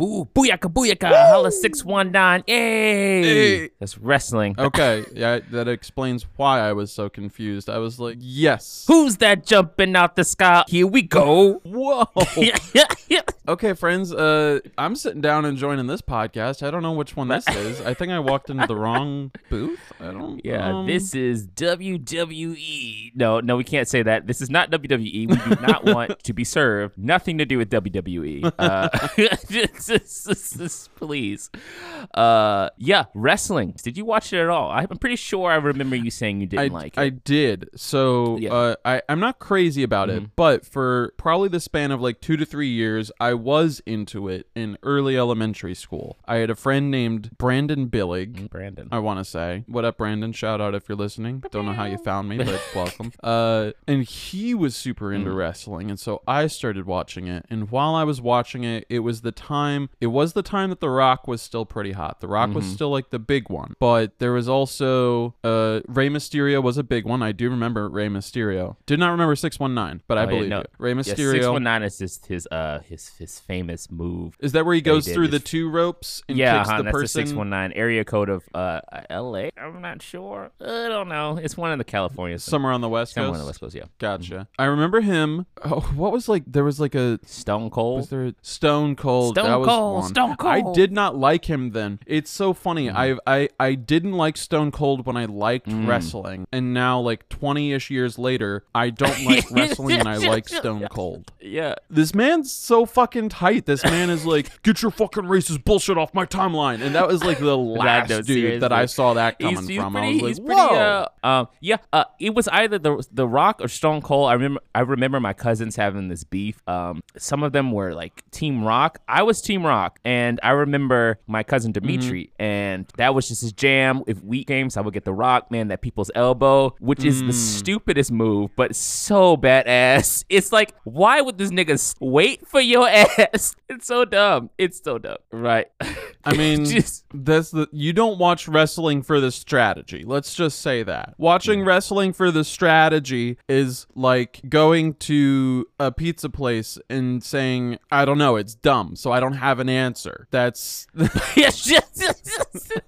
Ooh, booyaka booyaka, holla 619. Yay! Hey. That's wrestling. Okay, yeah, that explains why I was so confused. I was like, yes. Who's that jumping out the sky? Here we go. Whoa. yeah, yeah, yeah. Okay, friends, uh, I'm sitting down and joining this podcast. I don't know which one this is. I think I walked into the wrong booth. I don't. Yeah, um, this is WWE. No, no, we can't say that. This is not WWE. We do not want to be served. Nothing to do with WWE. Uh, please. Uh, yeah, wrestling. Did you watch it at all? I'm pretty sure I remember you saying you didn't like it. I did. So Yeah. uh, I, I'm not crazy about it, but for probably the span of like two to three years, I was into it in early elementary school. I had a friend named Brandon Billig. Brandon. I want to say, what up, Brandon? Shout out if you're listening. Don't know how you found me, but welcome. Uh, and he was super into wrestling, and so I started watching it. And while I was watching it, it was the time. It was the time that The Rock was still pretty hot. The Rock was still like the big one, but there was also uh, Rey Mysterio was a big one. I do remember Rey Mysterio. Did not remember six one nine, but I Oh, yeah, believe no. you. Rey Mysterio. 619 is just his uh his his famous move. is that where he goes through his- the two ropes and yeah, kicks huh, the that's person? the 619 area code of uh LA. I'm not sure. I don't know. It's one of the California Somewhere on the west somewhere coast. on the West Coast, yeah. Gotcha. I remember him. Oh, what was like? There was like a Stone Cold. Was there a Stone Cold? Stone was Cold, one. Stone I did not like him then. It's so funny. I I I didn't like Stone Cold when I liked wrestling, and now like twenty ish years later, I don't like wrestling and I like Stone Cold. yeah. This man's so fucking tight. This man is like, get your fucking racist bullshit off my timeline, and that was like the last dude that I saw that coming he's from. pretty, I was he's like, pretty, whoa. uh, um, yeah, uh, it was either the the Rock or Stone Cold. I remember, I remember my cousins having this beef. Um, some of them were like Team Rock. I was Team Rock, and I remember my cousin Dimitri, Mm-hmm. and that was just his jam. If week games, I would get the Rock, man, that people's elbow, which is Mm. the stupidest move, but so badass. It's like, why would this nigga wait for your ass? It's so dumb. It's so dumb, right? I mean, Just- that's the you don't watch wrestling for the strategy. Let's just say that. Watching wrestling for the strategy is like going to a pizza place and saying, "I don't know, it's dumb, so I don't have an answer." That's yes, yes, yes,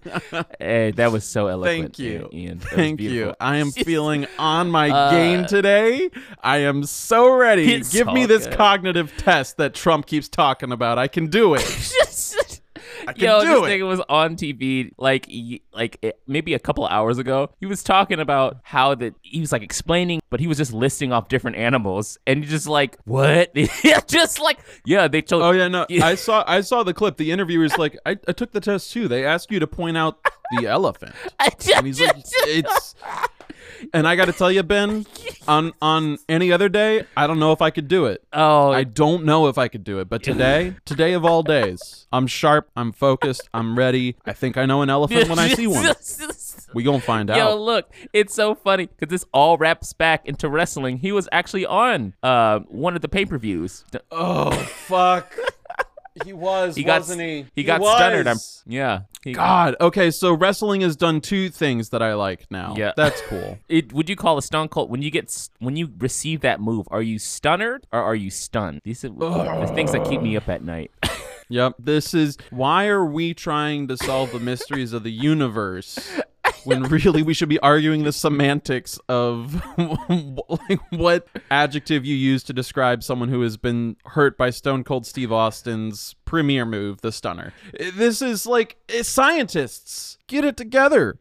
yes. hey, that was so eloquent. Thank you. Ian. Thank you. I am feeling on my Uh, game today. I am so ready. Give me this good. cognitive test that Trump keeps talking about. I can do it. I can Yo, do this it. nigga was on TV like like maybe a couple hours ago. He was talking about how that he was like explaining, but he was just listing off different animals, and you just like what? just like yeah, they told. Oh yeah, no. I saw I saw the clip. The interviewer's like, I, I took the test too. They ask you to point out the elephant. And he's like, it's and I gotta tell you, Ben, on on any other day, I don't know if I could do it. oh, I don't know if I could do it. But today, today of all days, I'm sharp, I'm focused, I'm ready. I think I know an elephant when I see one. We gonna find out. Yo, look, it's so funny because this all wraps back into wrestling. He was actually on uh, one of the pay per views. Oh fuck. He was, He got wasn't he? he got stuttered. I'm, yeah. He, God. Okay, so wrestling has done two things that I like now. Yeah. That's cool. It, would you call a stone cold when you get when you receive that move? Are you stunnered or are you stunned? These are the things that keep me up at night. Yep. This is why are we trying to solve the mysteries of the universe when really we should be arguing the semantics of like what adjective you use to describe someone who has been hurt by Stone Cold Steve Austin's premier move, the stunner. This is like eh, scientists. Get it together.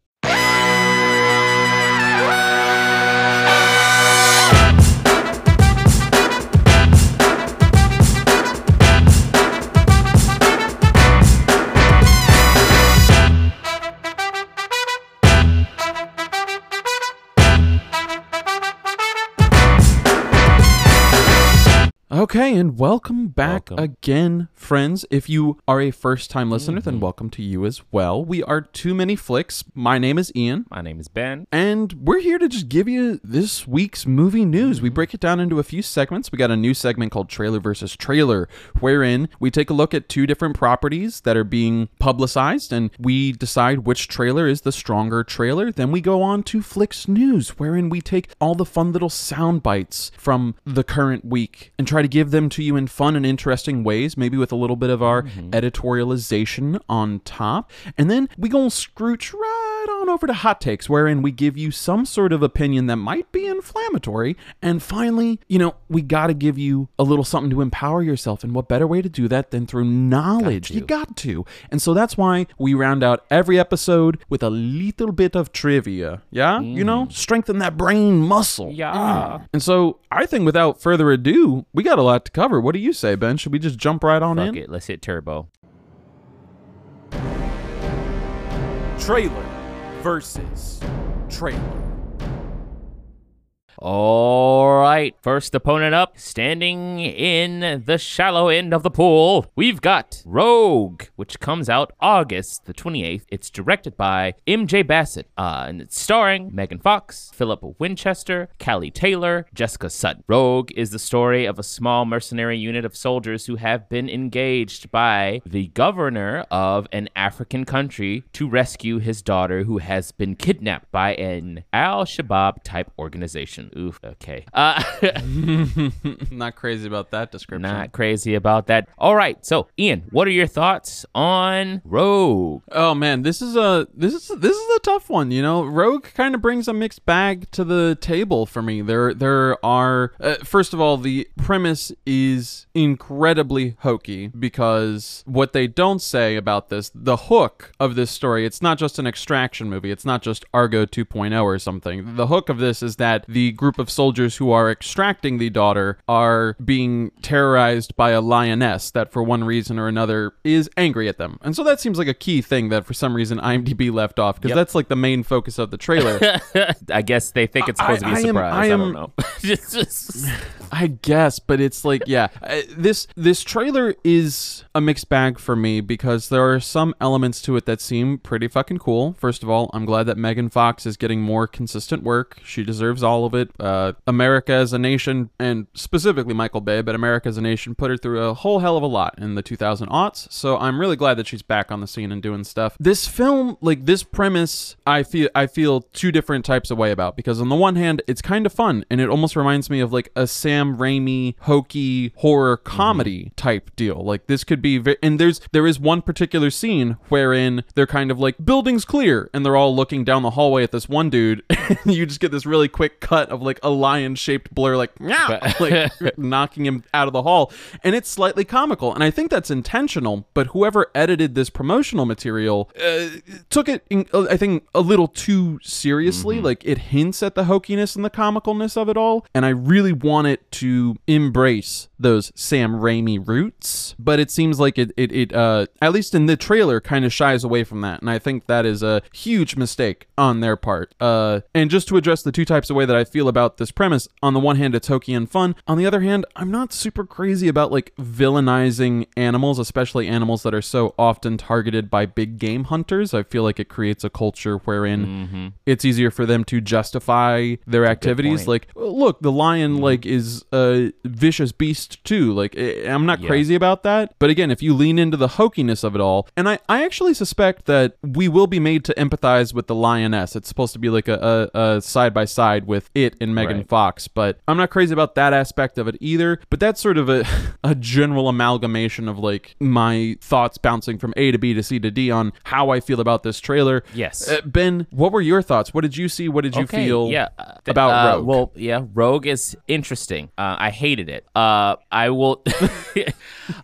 Okay, and welcome back Welcome. again, friends. If you are a first time listener, then mm-hmm. welcome to you as well. We are Too Many Flicks. My name is Ian. My name is Ben. And we're here to just give you this week's movie news. We mm-hmm. break it down into a few segments. We got a new segment called Trailer versus Trailer, wherein we take a look at two different properties that are being publicized and we decide which trailer is the stronger trailer. Then we go on to Flicks News, wherein we take all the fun little sound bites from the current week and try to give them to you in fun and interesting ways, maybe with a little bit of our mm-hmm. editorialization on top. And then we gonna scrooch right on over to hot takes, wherein we give you some sort of opinion that might be inflammatory. And finally, you know, we gotta give you a little something to empower yourself. And what better way to do that than through knowledge? to. You got to. And so that's why we round out every episode with a little bit of trivia. Yeah? You know, mm. strengthen that brain muscle. Yeah. Mm. And so I think without further ado, we got a lot to cover. What do you say, Ben? Should we just jump right on Fuck in? it. Let's hit turbo. Trailer versus trailer. All right, first opponent up, standing in the shallow end of the pool, we've got Rogue, which comes out August the 28th. It's directed by MJ Bassett, uh, and it's starring Megan Fox, Philip Winchester, Callie Taylor, Jessica Sutton. Rogue is the story of a small mercenary unit of soldiers who have been engaged by the governor of an African country to rescue his daughter who has been kidnapped by an Al Shabaab type organization. Oof, okay. Uh, Not crazy about that description. not crazy about that. All right, so Ian, what are your thoughts on Rogue? Oh man, this is a this is this is a tough one. You know, Rogue kind of brings a mixed bag to the table for me. There there are uh, first of all, the premise is incredibly hokey because what they don't say about this, the hook of this story, it's not just an extraction movie. It's not just Argo 2.0 or something. The hook of this is that the group of soldiers who are extracting the daughter are being terrorized by a lioness that for one reason or another is angry at them. And so that seems like a key thing that for some reason IMDb left off because Yep. that's like the main focus of the trailer. I guess they think it's supposed I- to be a surprise. I I, am- don't know. Just- just- I guess, but it's like, yeah, uh, this this trailer is a mixed bag for me because there are some elements to it that seem pretty fucking cool. First of all, I'm glad that Megan Fox is getting more consistent work. She deserves all of it. Uh, America as a nation, and specifically Michael Bay, but America as a nation put her through a whole hell of a lot in the 2000 aughts. So I'm really glad that she's back on the scene and doing stuff. This film, like this premise, I feel I feel two different types of way about because on the one hand, it's kind of fun and it almost reminds me of like a Sam Raimi hokey horror comedy type deal. Like this could be, ve- and there's there is one particular scene wherein they're kind of like buildings clear and they're all looking down the hallway at this one dude. and you just get this really quick cut of like a lion shaped blur, like like knocking him out of the hall, and it's slightly comical. And I think that's intentional. But whoever edited this promotional material uh, took it, in, uh, I think, a little too seriously. Like it hints at the hokiness and the comicalness of it all, and I really want it to embrace those Sam Raimi roots. But it seems like it, it, it uh, at least in the trailer, kind of shies away from that, and I think that is a huge mistake on their part. Uh, and just to address the two types of way that I feel about this premise, on the one hand, it's hokey and fun. On the other hand, I'm not super crazy about like villainizing animals, especially animals that are so often targeted by big game hunters. I feel like it creates a culture wherein it's easier for them to justify their activities. Like, "Oh, look, the lion like is a vicious beast too. Like, eh, I'm not Yeah. crazy about that. But again, if you lean into the hokiness of it all, and I, I actually suspect that we will be made to empathize with the lioness. It's supposed to be like a, a, a side by side with it and Megan Right. Fox, but I'm not crazy about that aspect of it either. But that's sort of a, a general amalgamation of like my thoughts bouncing from A to B to C to D on how I feel about this trailer. Yes. Uh, ben, what were your thoughts? What did you see? What did you okay, feel yeah, uh, th- about uh, Rogue? Well, yeah, Rogue is interesting. Uh, I hated it. Uh, I will, uh,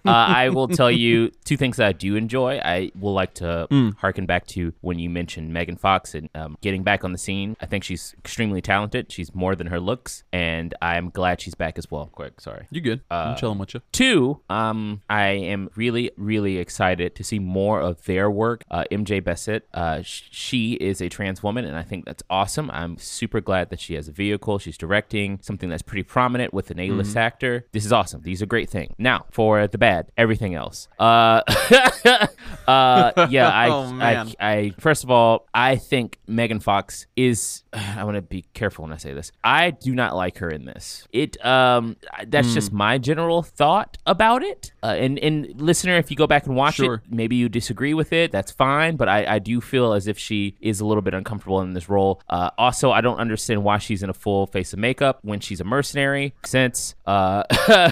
I will tell you two things that I do enjoy. I will like to Hmm. harken back to when you mentioned Megan Fox and um, getting back on the scene. I think she's extremely talented. She's more than her looks, and I'm glad she's back as well. Quick, sorry. you good? I'm chilling with you. Two, um, I am really, really excited to see more of their work. Uh, MJ Bassett, uh, sh- she is a trans woman, and I think that's awesome. I'm super glad that she has a vehicle. She's directing something that's pretty prominent with an A-list actor. This is awesome. These are great things. Now, for the bad, everything else. Uh, Uh, yeah, I, Oh, man. I, I, first of all, I think Megan Fox is. I want to be careful when I say this. I do not like her in this. It, um, that's just Hmm. my general thought about it. Uh, and and listener, if you go back and watch Sure. it, maybe you disagree with it. That's fine. But I, I do feel as if she is a little bit uncomfortable in this role. Uh, also, I don't understand why she's in a full face of makeup when she's a mercenary. Since uh,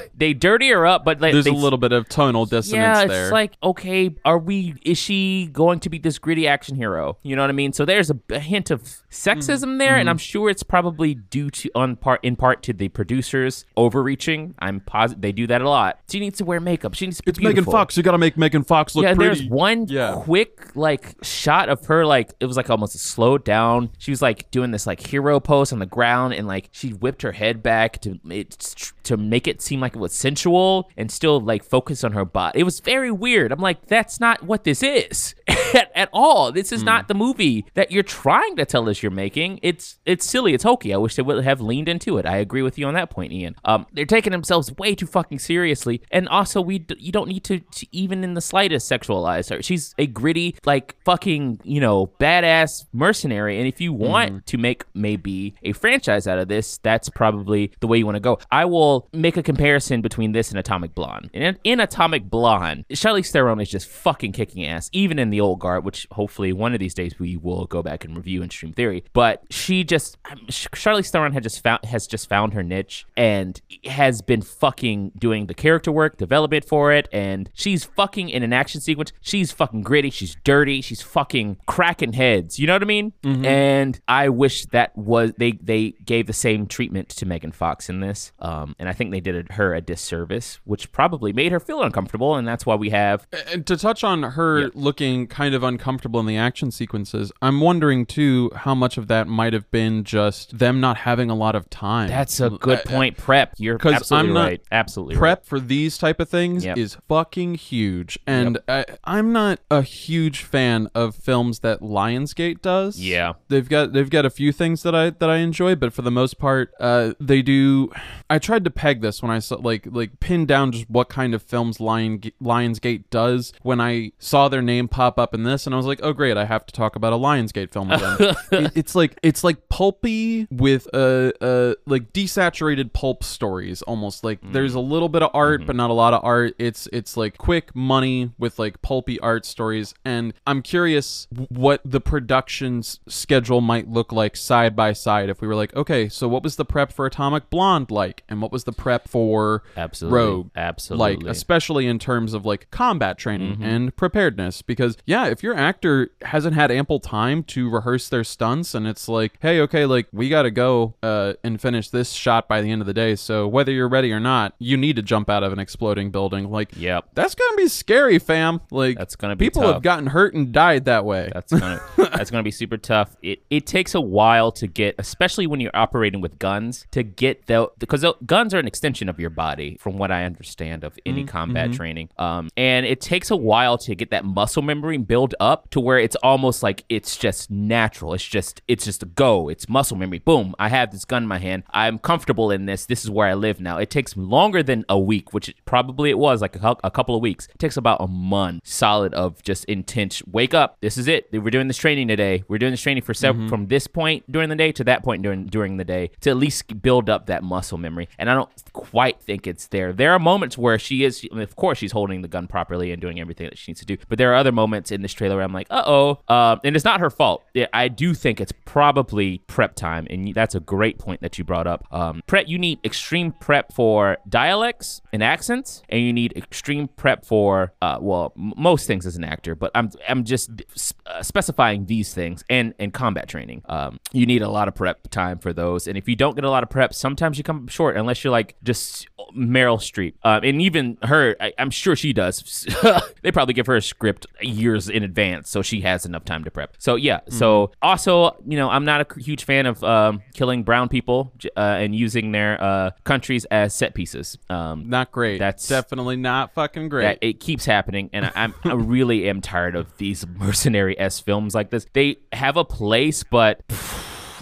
they dirty her up, but like, There's they a little bit of tonal dissonance yeah, it's there. like okay, are we? Is she going to be this gritty action hero? You know what I mean? So there's a, a hint of sexism there, Mm-hmm. and I'm sure it's probably due to on part in part to the producers overreaching. I'm positive they do that a lot. She needs to wear makeup. She needs to be it's Megan. Fox. You got to make Megan Fox look Yeah, pretty. there's one Yeah. quick like shot of her like it was like almost slowed down. She was like doing this like hero pose on the ground and like she whipped her head back to it to make it seem like it was sensual and still like focus on her butt. It was very weird. I'm like that's not what this is at, at all. This is not the movie that you're trying to tell us you're making. It's it's silly. It's hokey. I wish they would have leaned into it. I agree with you on that point, Ian. Um, they're taking themselves way too fucking seriously, and also we d- you don't need to, to even in the slightest sexualize her. She's a gritty, like fucking you know badass mercenary, and if you want to make maybe a franchise out of this, that's probably the way you want to go. I will make a comparison between this and Atomic Blonde. In, in Atomic Blonde, Charlize Theron is just fucking kicking ass, even in the old guard, which hopefully one of these days we will go back and review in Stream Theory. But she just, Ch- Charlize Theron had just found has just found her niche and has been fucking doing the character work, development for it, and she's fucking in an action sequence. She's fucking gritty. She's dirty. She's fucking cracking heads. You know what I mean? And I wish that was they they gave the same treatment to Megan Fox in this, um, and I think they did her a disservice, which probably made her feel uncomfortable, and that's why we have And to touch on her looking kind of uncomfortable in the action sequences, I'm wondering too how much of that might have been just them not having a lot of time. That's a good Uh, point. Prep. You're absolutely right. Absolutely right. Prep for these type of things Yep. is fucking huge, and I, I'm not a huge fan of films that Lionsgate does. Yeah. they've got they've got a few things that I that I enjoy, but for the most part, uh, they do. I tried to peg this when I saw like like pin down just what kind of films Lion Lionsgate does when I saw their name pop up in this, and I was like, oh great, I have to talk about a Lionsgate film again. It- it's like it's like pulpy with uh uh like desaturated pulp stories almost. Like there's a little bit of art but not a lot of art. It's it's like quick money with like pulpy art stories and i'm curious what the production schedule might look like side by side if we were like okay so what was the prep for atomic blonde like and what was the prep for Absolutely. rogue Absolutely. like especially in terms of like combat training and preparedness because yeah if your actor hasn't had ample time to rehearse their stunts and it's like hey okay like we gotta go uh, and finish this shot by the end of the day so whether you're ready or not you need to jump out of an exploding building like Yep. that's gonna be scary fam like That's gonna be people tough. have gotten hurt and died that way That's gonna that's gonna be super tough. It it takes a while to get, especially when you're operating with guns, to get the because guns are an extension of your body, from what I understand of any Mm-hmm. combat training. Um, and it takes a while to get that muscle memory build up to where it's almost like it's just natural. It's just it's just a go. It's muscle memory. Boom! I have this gun in my hand. I'm comfortable in this. This is where I live now. It takes longer than a week, which it, probably it was like a, a couple of weeks. It takes about a month solid of just intense. Wake up! This is it. We're doing this training today. We're doing this training for several from this point during the day to that point during during the day to at least build up that muscle memory. And I don't quite think it's there. There are moments where she is, I mean, of course, she's holding the gun properly and doing everything that she needs to do. But there are other moments in this trailer where I'm like, uh oh, and it's not her fault. I do think it's probably prep time, and that's a great point that you brought up. Um, prep, you need extreme prep for dialects and accents, and you need extreme prep for, uh, well, m- most things as an actor. But I'm I'm just uh, specifying these things and and combat training. Um, you need a lot of prep time for those, and if you don't get a lot of prep, sometimes you come short unless like just Meryl Streep, um, and even her, I, I'm sure she does. they probably give her a script years in advance, so she has enough time to prep. So yeah. So also, you know, I'm not a huge fan of um, killing brown people uh, and using their uh, countries as set pieces. Um, not great That's- definitely not fucking great it keeps happening, and I, I'm I really am tired of these mercenary s films like this. They have a place, but.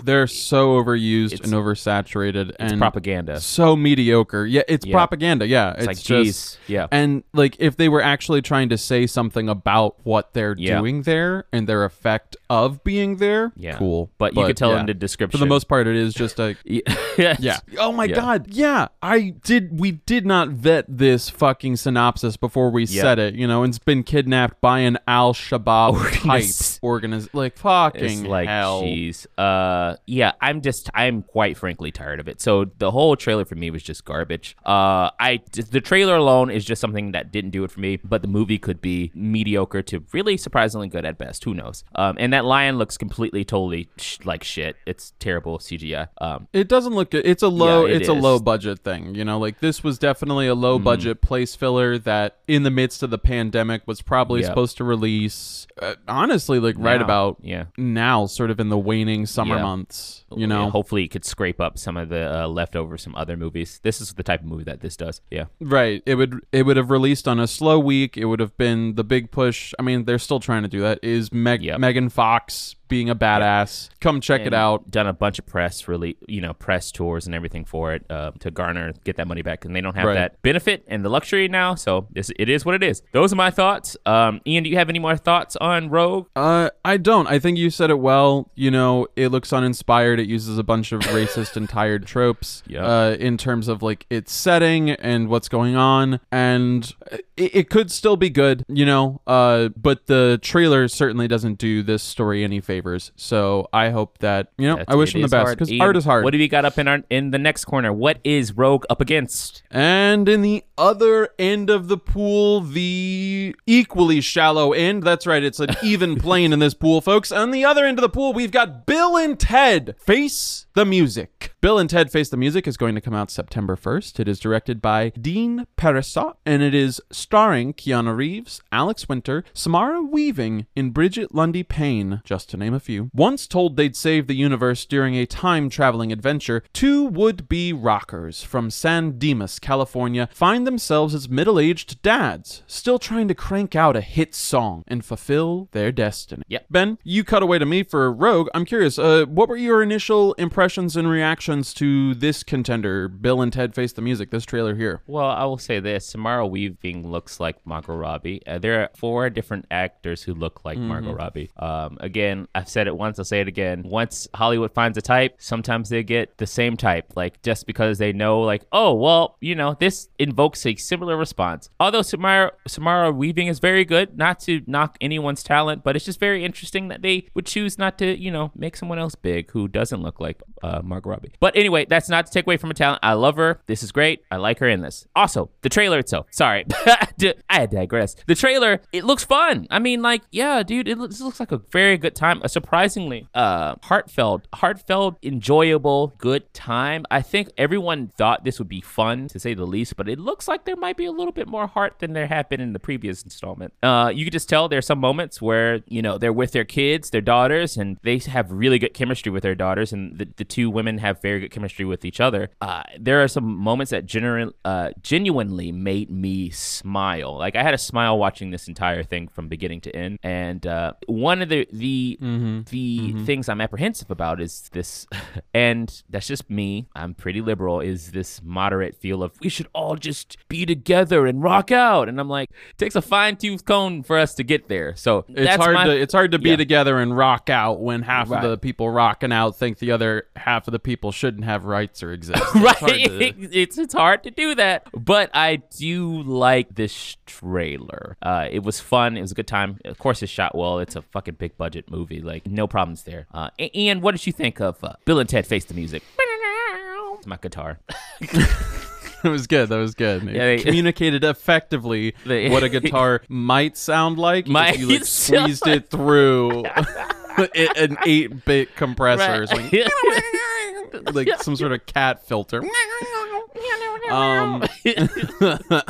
They're so overused and oversaturated It's and propaganda. so mediocre. Yeah, it's Yeah. propaganda. Yeah, it's, It's, like, just geez, yeah. and like if they were actually trying to say something about what they're Yeah. doing there and their effect of being there, Yeah. cool. But you could tell yeah. in the description. for the most part, it is just a yeah. yeah. Oh my god. Yeah. I did we did not vet this fucking synopsis before we said it, you know, and it's been kidnapped by an Al Shabaab type Organiz- organiz like fucking It's like, hell. jeez. Uh, yeah, I'm just, I'm quite frankly tired of it. So the whole trailer for me was just garbage. Uh, I, the trailer alone is just something that didn't do it for me, but the movie could be mediocre to really surprisingly good at best. Who knows? Um, and that lion looks completely, totally sh- like shit. It's terrible CGI. Um, It doesn't look good. It's a low Yeah, it it's a low budget thing, you know, like this was definitely a low budget place filler that in the midst of the pandemic was probably Yep. supposed to release uh, honestly like right now. about yeah. now sort of in the waning summer Yeah. months, you know. Yeah, hopefully it could scrape up some of the uh, leftovers from other movies. This is the type of movie that this does. Yeah. Right. It would it would have released on a slow week. It would have been the big push. I mean, they're still trying to do that. Is Meg Yep. Megan Fox being a badass? Come check it out. Done a bunch of press, really, you know, press tours and everything for it uh, to garner, get that money back, and they don't have Right. that benefit and the luxury now. So this, it is what it is. Those are my thoughts. Um, Ian, do you have any more thoughts on Rogue? Uh, I don't. I think you said it well. You know, it looks uninspired. It uses a bunch of racist and tired tropes. Yep. Uh, in terms of like its setting and what's going on, and it, it could still be good. You know. Uh, but the trailer certainly doesn't do this story any favors. So I hope that you know. That's- I wish them the best because art is hard. What do we got up in our in the next corner? What is Rogue up against? And in the other end of the pool, the equally shallow end. That's right, it's an even plane in this pool, folks. On the other end of the pool, we've got Bill and Ted Face the Music. Bill and Ted Face the Music is going to come out September 1st. It is directed by Dean Parisot, and it is starring Keanu Reeves, Alex Winter, Samara Weaving, and Brigette Lundy-Paine, just to name a few. Once told they'd save the universe during a time traveling adventure, two would be rockers from San Dimas, California, find themselves as middle aged dads, still trying to crank out a hit song and fulfill their destiny. Yep. Ben, you cut away to me for Rogue. I'm curious, uh, what were your initial impressions and reactions to this contender, Bill and Ted Face the Music, this trailer here? Well, I will say this: Samara Weaving looks like Margot Robbie. Uh, there are four different actors who look like Margot Robbie. Um, again, I've said it once, I'll say it again. Once Hollywood finds a type, sometimes they get the same type, like just because they know, like, oh, well, you know, this invokes a similar response. Although Samara Samara Weaving is very good, not to knock anyone's talent, but it's just very interesting that they would choose not to, you know, make someone else big who doesn't look like uh, Margot Robbie. But anyway, that's not to take away from her talent. I love her. This is great. I like her in this. Also, the trailer itself. Sorry, I digress. The trailer, it looks fun. I mean, like, yeah, dude, it looks, looks like a very good time. A surprisingly uh, heartfelt, heartfelt, enjoyable, good time. I think everyone thought this would be fun to say the least, but it looks like there might be a little bit more heart than there have been in the previous installment. Uh, you could just tell there's some moments where you know they're with their kids, their daughters, and they have really good chemistry with their daughters, and the, the two women have very good chemistry with each other. Uh, there are some moments that genuine, uh, genuinely made me smile. Like I had a smile watching this entire thing from beginning to end. And uh, one of the the the things I'm apprehensive about is this, and that's just me. I'm pretty liberal. Is this moderate feel of we should all just be together and rock out? And I'm like, it takes a fine tooth comb for us to get there. So It's hard my, to it's hard to be yeah. together and rock out when half Right. of the people rocking out think the other half of the people shouldn't have rights or exist. It's right. hard to- it's it's hard to do that. But i do like this trailer. Uh it was fun. It was a good time. Of course it's shot well. It's a fucking big budget movie. Like no problems there. Uh A- ian what did you think of uh, bill and ted face the music? It's my guitar. That was good. That was good. It Yeah, they- communicated effectively They- what a guitar might sound like Might if you like sound squeezed it through an eight-bit compressor, or something, like some sort of cat filter. Um,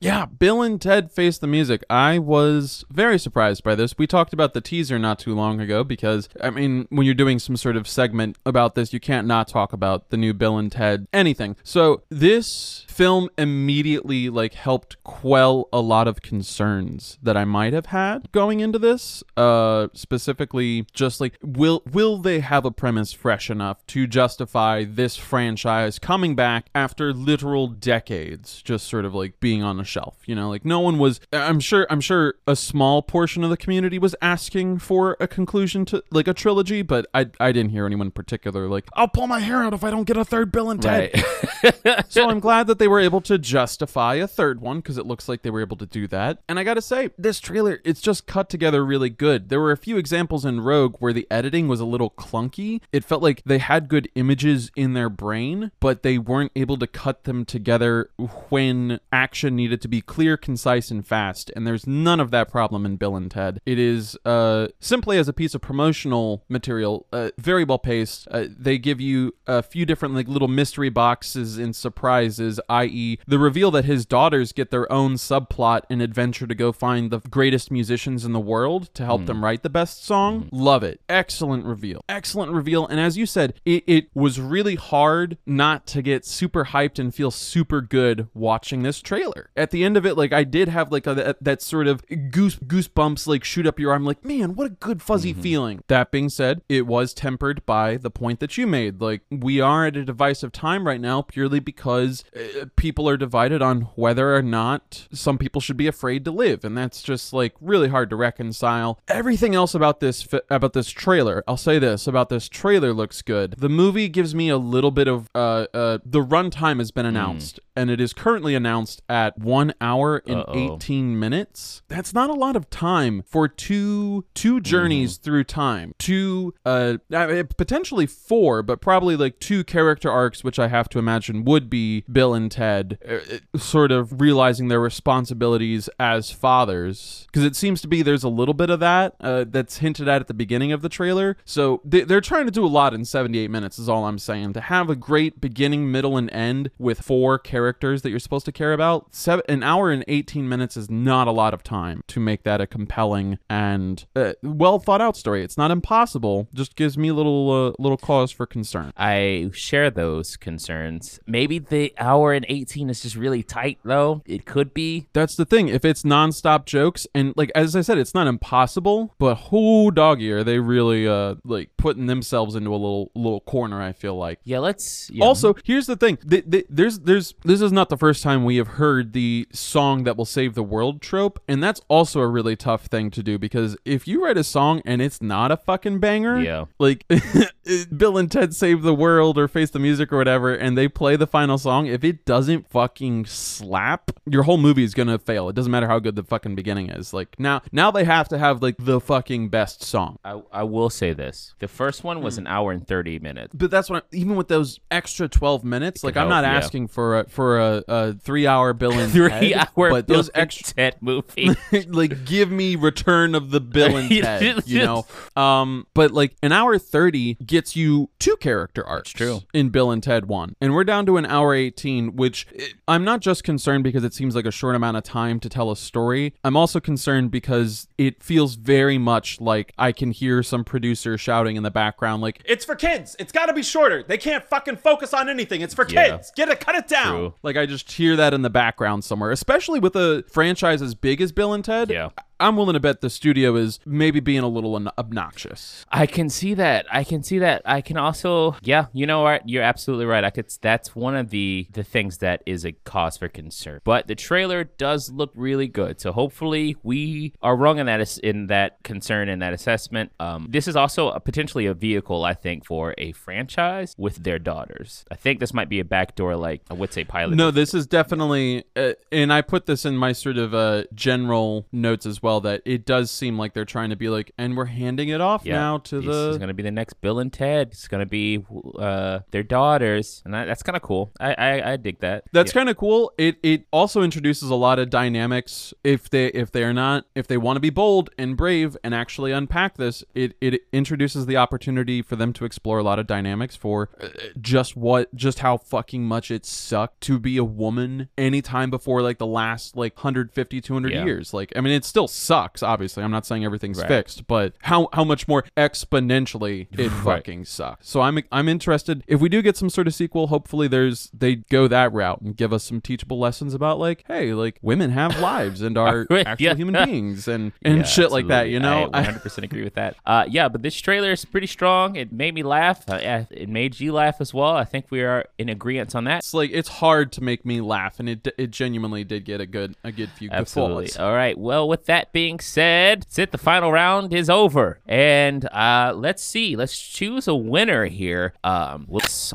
yeah, Bill and Ted Face the Music. I was very surprised by this. We talked about the teaser not too long ago because, I mean, when you're doing some sort of segment about this, you can't not talk about the new Bill and Ted anything. So this film immediately like helped quell a lot of concerns that I might have had going into this. Uh specifically just like will will they have a premise fresh enough to justify this franchise coming back after literal decades just sort of like being on the shelf, you know? Like no one was I'm sure I'm sure a small portion of the community was asking for a conclusion to like a trilogy, but I I didn't hear anyone in particular like I'll pull my hair out if I don't get a third Bill and Ted. Right. so I'm glad that they were able to justify a third one because it looks like they were able to do that. And I gotta say, this trailer, it's just cut together really good. There were a few examples in Rogue where the editing was a little clunky. It felt like they had good images in their brain, but they weren't able to cut them together when action needed to be clear, concise, and fast. And there's none of that problem in Bill and Ted. It is uh, simply as a piece of promotional material, uh, very well paced. Uh, they give you a few different like little mystery boxes and surprises, i.e., the reveal that his daughters get their own subplot and adventure to go find the greatest musicians in the world to help them write the best song. Love it. Excellent reveal. Excellent reveal. And as you said, it, it was really hard not to get super hyped and feel super good watching this trailer. At the end of it, like I did have like a, that, that sort of goose goosebumps like shoot up your arm, like man, what a good fuzzy feeling. That being said, it was tempered by the point that you made. Like we are at a divisive time right now purely because uh, people are divided on whether or not some people should be afraid to live, and that's just like really hard to reconcile. Everything else about this about this trailer, I'll say this about this trailer looks good. The movie gives me a little bit of uh, uh the runtime has been announced, and it is currently announced at one hour and Uh-oh. 18 minutes. That's not a lot of time for two two journeys through time. Two uh potentially four, but probably like two character arcs which I have to imagine would be Bill and Ted uh, sort of realizing their responsibilities as fathers because it seems to be there's a little bit of that uh, that's hinted at at the beginning of the trailer. So they, they're trying to do a lot in 78 minutes is all I'm saying. To have a great beginning, middle and end with four characters that you're supposed to care about, seven, an hour and 18 minutes is not a lot of time to make that a compelling and uh, well thought out story. It's not impossible, just gives me a little uh, little cause for concern. I share those concerns. Maybe the hour and 18 is just really tight, though. It could be. That's the thing. If it's nonstop jokes, and like as I said, it's not impossible, but who doggy are they really uh like putting themselves into a little little corner? I feel like. Yeah, let's. Yeah. Also, here's the thing. Th- th- there's there's this is not the first time we have heard the song that will save the world trope, and that's also a really tough thing to do because if you write a song and it's not a fucking banger, Yeah. like Bill and Ted Save the World or Face the Music or whatever, and they play the final song, if it doesn't fucking slap, your whole movie is gonna fail. It doesn't matter how good the fucking beginning is. Like now, now they have to have like the fucking best song. I, I will say this. The first one was an hour and 30 minutes. But that's what even with those extra twelve minutes, like I'm not help, yeah. asking for a for a, a three hour Bill and Three Ted, hour but those extra Ted movie. like give me Return of the Bill and Ted, you know. Um, but like an hour thirty gets you two character arcs. true. In Bill and Ted one, and we're down to an hour eighteen, which eh, I'm not just concerned because it seems like a short amount of time to tell a story. I'm also concerned because it feels very much like I can hear some producer shouting in the background, like "It's for kids. It's got to be shorter. They can't fucking focus on anything. It's for Yeah. kids. Get it, cut it down." True. Like I just hear that in the background somewhere, especially with a franchise as big as Bill and Ted. Yeah. I'm willing to bet the studio is maybe being a little obnoxious. I can see that. I can see that. I can also, yeah, you know what? You're absolutely right. I could. That's one of the the things that is a cause for concern. But the trailer does look really good. So hopefully we are wrong in that in that concern and that assessment. Um, this is also a, potentially a vehicle, I think, for a franchise with their daughters. I think this might be a backdoor, like I would say, pilot. No, this is definitely, uh, and I put this in my sort of uh, general notes as well. Well that it does seem like they're trying to be like, and we're handing it off Yeah, now to the this is going to be the next Bill and Ted. It's going to be uh, their daughters, and that, that's kind of cool. I, I I dig that. That's Yeah. kind of cool. It it also introduces a lot of dynamics. If they if they are not if they want to be bold and brave and actually unpack this, it it introduces the opportunity for them to explore a lot of dynamics for uh, just what just how fucking much it sucked to be a woman anytime before like the last like 150 200 Yeah. years. Like I mean it still sucks obviously. I'm not saying everything's Right. fixed, but how how much more exponentially it Right. fucking sucks. So I'm I'm interested if we do get some sort of sequel. Hopefully, there's they go that route and give us some teachable lessons about like, hey, like women have lives and are actual yeah. human beings and and Yeah, shit like that. You know, I 100% agree with that. Uh, yeah, but this trailer is pretty strong. It made me laugh. Uh, yeah, it made you laugh as well. I think we are in agreement on that. it's like it's hard to make me laugh, and it it genuinely did get a good a good few Absolutely. All right. Well, with that being said, that's it. The final round is over, and uh, let's see. Let's choose a winner here. Um,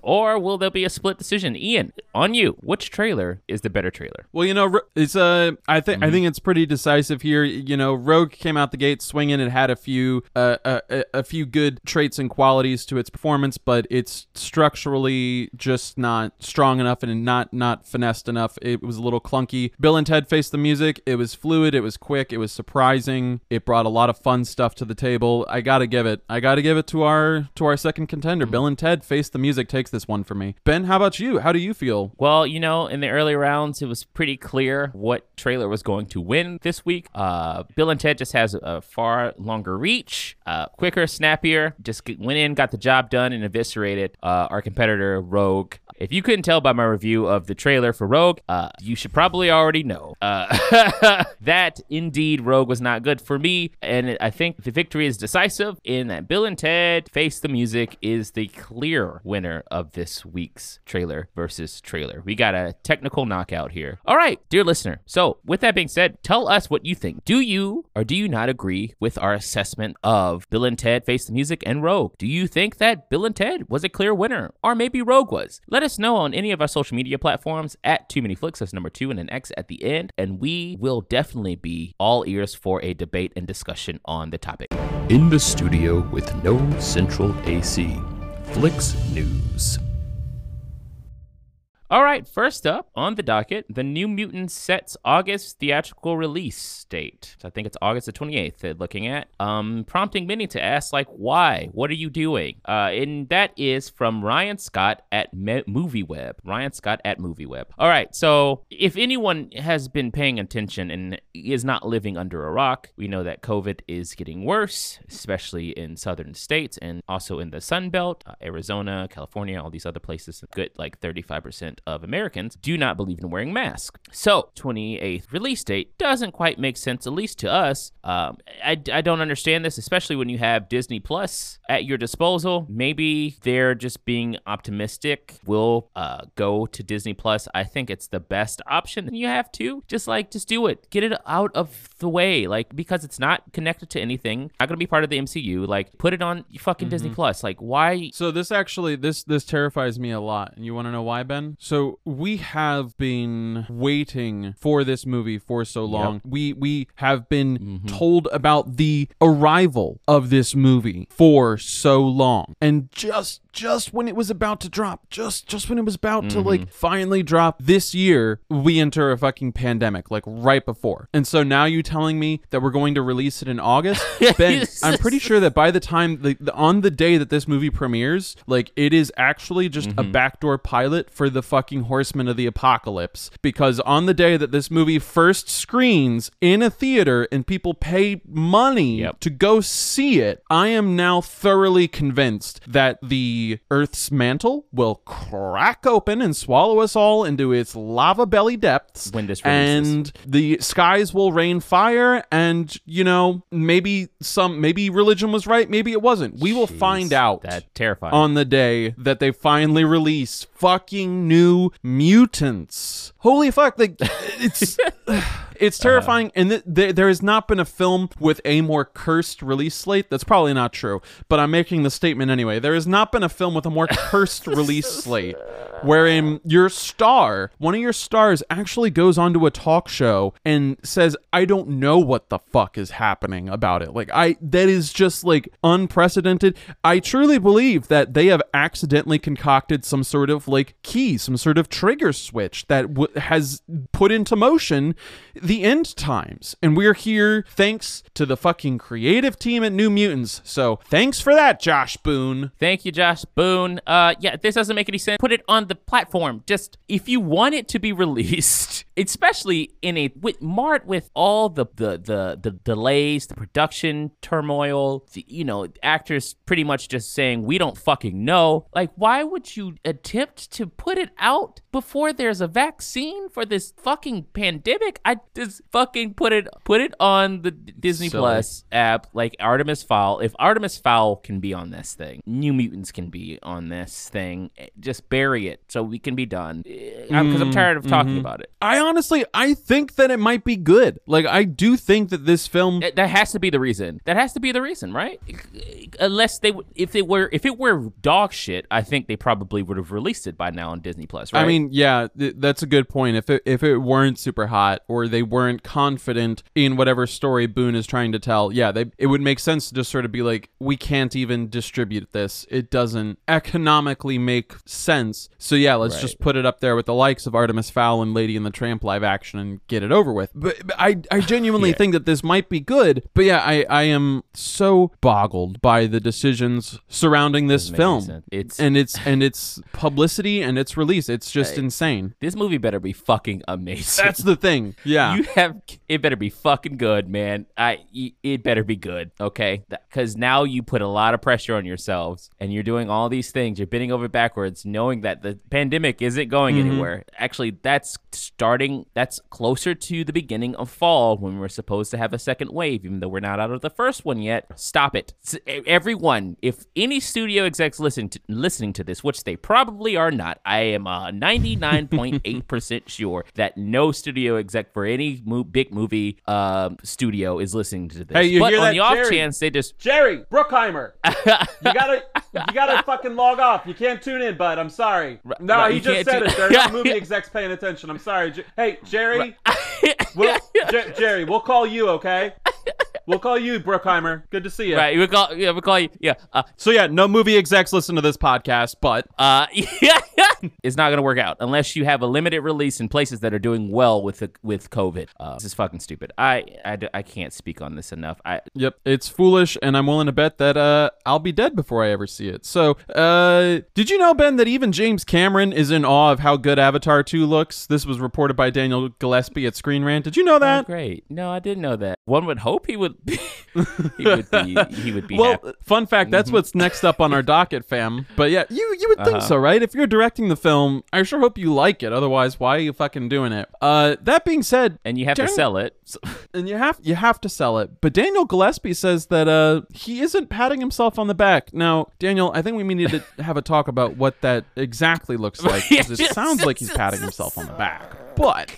or will there be a split decision? Ian, on you. Which trailer is the better trailer? Well, you know, it's uh, I think Mm-hmm. I think it's pretty decisive here. You know, Rogue came out the gate swinging. It had a few uh, uh, a, a few good traits and qualities to its performance, but it's structurally just not strong enough and not not finessed enough. It was a little clunky. Bill and Ted faced the music. It was fluid. It was quick. It was surprising. It brought a lot of fun stuff to the table. I gotta give it. I gotta give it to our to our second contender. Mm-hmm. Bill and Ted face the music takes this one for me. Ben, how about you? How do you feel? Well, you know, in the early rounds, it was pretty clear what trailer was going to win this week. Uh, Bill and Ted just has a far longer reach, uh, quicker, snappier. Just went in, got the job done, and eviscerated uh, our competitor Rogue. If you couldn't tell by my review of the trailer for Rogue, uh, you should probably already know uh, that indeed Rogue was not good for me. And I think the victory is decisive in that Bill and Ted Face the Music is the clear winner of this week's trailer versus trailer. We got a technical knockout here. All right, dear listener. So, with that being said, tell us what you think. Do you or do you not agree with our assessment of Bill and Ted Face the Music and Rogue? Do you think that Bill and Ted was a clear winner, or maybe Rogue was? Let us know on any of our social media platforms at Too Many Flicks. That's number two and an X at the end, and we will definitely be all ears for a debate and discussion on the topic. In the studio with no central AC. Flicks News. All right, first up on the docket, The New Mutants sets August theatrical release date. So I think it's August the 28th they're looking at, um, prompting many to ask, like, why? What are you doing? Uh, and that is from Ryan Scott at Me- MovieWeb. Ryan Scott at MovieWeb. All right, so if anyone has been paying attention and is not living under a rock, we know that COVID is getting worse, especially in southern states and also in the Sun Belt, uh, Arizona, California, all these other places. Good, like 35% of Americans do not believe in wearing masks. So, 28th release date doesn't quite make sense, at least to us. Um, I, I don't understand this, especially when you have Disney Plus at your disposal. Maybe they're just being optimistic. We'll uh, go to Disney Plus. I think it's the best option. And you have to just like just do it. Get it out of the way, like because it's not connected to anything. Not gonna be part of the MCU. Like put it on fucking Disney Plus. Like why? So this actually this this terrifies me a lot. And you want to know why, Ben? So we have been waiting for this movie for so long. We we have been mm-hmm. told about the arrival of this movie for so long. And just just when it was about to drop, just just when it was about to like mm-hmm. finally drop this year, we enter a fucking pandemic like right before. And so now you telling me that we're going to release it in August? Ben, I'm pretty sure that by the time the, the on the day that this movie premieres, like it is actually just a mm-hmm. backdoor pilot for the fucking Horsemen of the Apocalypse because on the day that this movie first screens in a theater and people pay money Yep. to go see it, I am now thoroughly convinced that the Earth's mantle will crack open and swallow us all into its lava belly depths. When this releases. and the skies will rain fire, and you know maybe some maybe religion was right, maybe it wasn't. We will find out That terrifying. on the day that they finally release fucking new mutants. Holy fuck! Like it's it's uh-huh. terrifying, and th- th- there has not been a film with a more cursed release slate. That's probably not true, but I'm making the statement anyway. There has not been a film with a more cursed release slate, wherein your star, one of your stars, actually goes onto a talk show and says, "I don't know what the fuck is happening about it." Like I, that is just like unprecedented. I truly believe that they have accidentally concocted some sort of like key, some sort of trigger switch that w- has put into motion the end times. And we're here thanks to the fucking creative team at New Mutants. So thanks for that, Josh Boone. Thank you, Josh Boone. Uh, yeah, this doesn't make any sense. Put it on the platform. Just if you want it to be released, especially in a with marred with all the the the, the delays, the production turmoil, the, you know, actors pretty much just saying we don't fucking know. Like, why would you attempt to put it out before there's a vaccine for this fucking pandemic? I just fucking put it put it on the Disney. Plus app like Artemis Fowl. If Artemis Fowl can be on this thing, New Mutants can be on this thing. eh, Just bury it so we can be done. Because I'm mm, tired of talking mm-hmm. about it. I honestly, I think that it might be good. Like, I do think that this film. That- That has to be the reason. That has to be the reason, right? Eh, unless they, if it were, if it were dog shit, I think they probably would have released it by now on Disney Plus, right? I mean, yeah, th- that's a good point. If it if it weren't super hot or they weren't confident in whatever story Boone is trying to tell, yeah, they it would make sense to just sort of be like, we can't even distribute this. It doesn't economically make sense. So yeah, let's Right. just put it up there with the likes of Artemis Fowl and Lady and the Tramp live action and get it over with. But, but I I genuinely Yeah. think that this might be good. But yeah, I I am so boggled by the decisions surrounding this Doesn't make any film sense. It's and its and its publicity and its release. It's just Hey. insane. this movie better be fucking amazing. That's the thing. Yeah. You have it better be fucking good, man. I it better be good, okay? Because now you put a lot of pressure on yourselves, and you're doing all these things. You're bending over backwards, knowing that the pandemic isn't going Mm-hmm. anywhere. Actually, that's starting. That's closer to the beginning of fall when we're supposed to have a second wave, even though we're not out of the first one yet. Stop it, everyone. If any studio execs listening to listening to this, which they probably are not, I am uh, 99.8% sure that no studio exec for any mo- big movie um, studio is listening to this. Hey, you but hear on that, the off Jerry? chance they just Jerry Bruckheimer, you gotta, you gotta fucking log off. You can't tune in, bud. I'm sorry. No, right, he just said do- it. There are no movie execs paying attention. I'm sorry. Hey, Jerry, we'll, Jerry, we'll call you. Okay, we'll call you, Bruckheimer. Good to see you. right, we call yeah, we call you yeah. Uh, So yeah, no movie execs listen to this podcast, but uh, yeah, it's not gonna work out unless you have a limited release in places that are doing well with the, with COVID. Uh, this is fucking stupid. I, I I can't speak on this enough. I Yep, it's foolish, and I'm willing to bet that uh, I'll be dead before I ever see it. So, uh, did you know, Ben, that even James Cameron is in awe of how good Avatar 2 looks? This was reported by Daniel Gillespie at Screen Rant. Did you know Oh, that? great. No, I didn't know that. One would hope he would. He would be. He would be. well, happy. fun fact, that's what's next up on our docket, fam. But yeah, you you would think Uh-huh. so, right? If you're directing the film, I sure hope you like it. Otherwise, why are you fucking doing it? Uh, that being said, and you have to sell it. And you have you have to sell it. But Daniel Gillespie says that uh he isn't patting himself on the back. Now, Daniel, I think we need to have a talk about what that exactly looks like. 'cause it sounds like he's patting himself on the back. But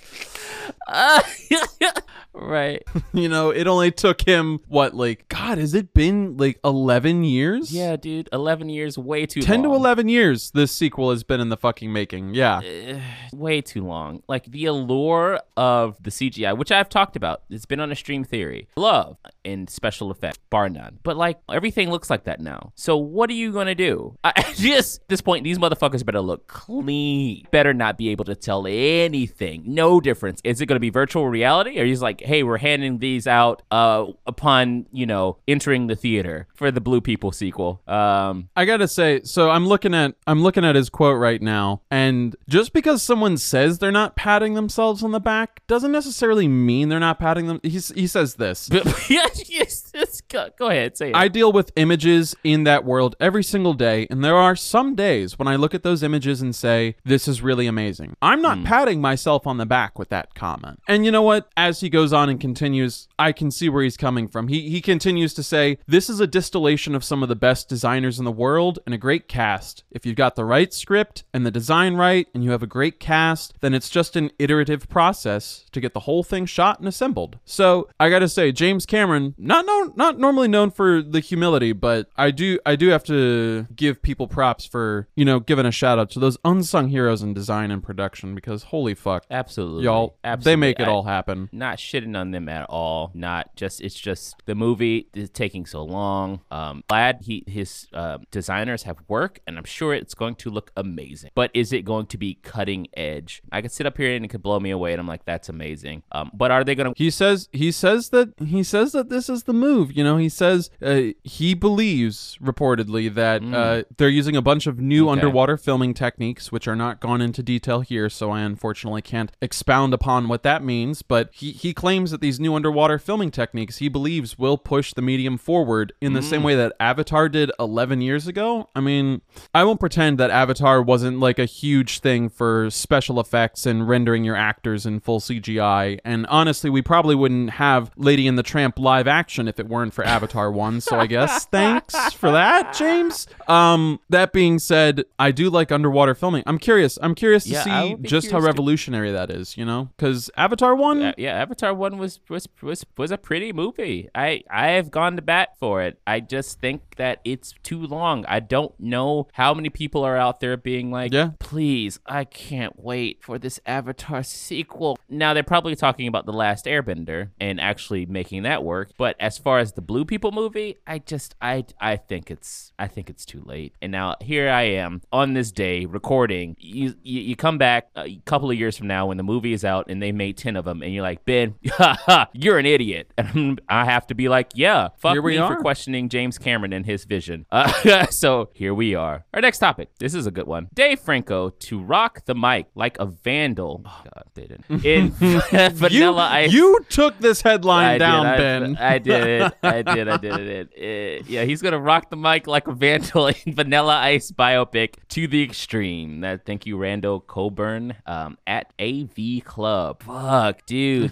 right. you know, it only took him what, like, God, has it been like eleven years? Yeah, dude. Eleven years, way too. 10 to 11 years this sequel has been in the fucking making. Yeah. Eh, way too long. Like the allure of the CGI, which I've talked about, it's been on a stream theory. Love and special effect, bar none. But like everything looks like that now. So what are you gonna do? I just at this point, these motherfuckers better look clean. Better not be able to tell anything. No difference. Is it gonna be virtual reality? Or he's like, hey, we're handing these out uh upon you know entering the theater for the Blue People sequel. Um, I gotta say, so I'm looking at I'm looking at his quote right now, and just because someone says they're not patting themselves on the back doesn't necessarily mean they're not patting them. He's, he says this. yes, yes. Go, go ahead, say it. I deal with images in that world every single day, and there are some days when I look at those images and say, This is really amazing. I'm not patting myself on the back with that comment. And you know what? As he goes on and continues, I can see where he's coming from. He, he continues to say, This is a distillation of some of the best designers in the world and a great cast. If you've got the right script and the design right, and you have a great cast, then it's just an iterative process to get the whole thing shot and assembled. So I gotta say, James Cameron, not known, not normally known for the humility, but I do, I do have to give people props for you know giving a shout out to those unsung heroes in design and production because holy fuck, Absolutely, y'all, Absolutely. they make it I- all happen. Not shitting on them at all. Not just. It's just the movie is taking so long. Um, glad he his uh, designers have work, and I'm sure it's going to look amazing. But is it going to be cutting edge? I could sit up here and it could blow me away, and I'm like, that's amazing. Um, but are they going to? He says he says that he says that this is the move. You know, he says uh, he believes reportedly that uh, they're using a bunch of new Okay. underwater filming techniques, which are not gone into detail here. So I unfortunately can't expound upon what that means. But he he claims that these new underwater filming techniques he believes will push the medium forward in the same way that Avatar did 11 years ago. I mean, I won't pretend that Avatar wasn't like a huge thing for special effects and rendering your actors in full CGI. And honestly, we probably wouldn't have Lady and the Tramp live action if it weren't for Avatar 1. So I guess thanks for that, James. Um, that being said, I do like underwater filming. I'm curious. I'm curious to Yeah, see just how revolutionary that is, you know? Because Avatar 1, Uh, yeah, Avatar one was, was was was a pretty movie. I I have gone to bat for it. I just think that it's too long. I don't know how many people are out there being like, Yeah. please, I can't wait for this Avatar sequel. Now they're probably talking about the Last Airbender and actually making that work. But as far as the Blue People movie, I just I I think it's I think it's too late. And now here I am on this day recording. You you, you come back a couple of years from now when the movie is out and they made ten of them, and you're like Ben, you're an idiot. And I have to be like, yeah, fuck me for questioning James Cameron and his vision. Uh, so here we are. Our next topic. This is a good one. Dave Franco to rock the mic like a vandal. Oh, God, they didn't. In you, Vanilla Ice. you took this headline I down, did, I, Ben. I did it. I did. I did it. Uh, yeah, he's gonna rock the mic like a vandal in Vanilla Ice biopic to the extreme. That thank you, Randall Colburn, um, at AV Club. Fuck, dude.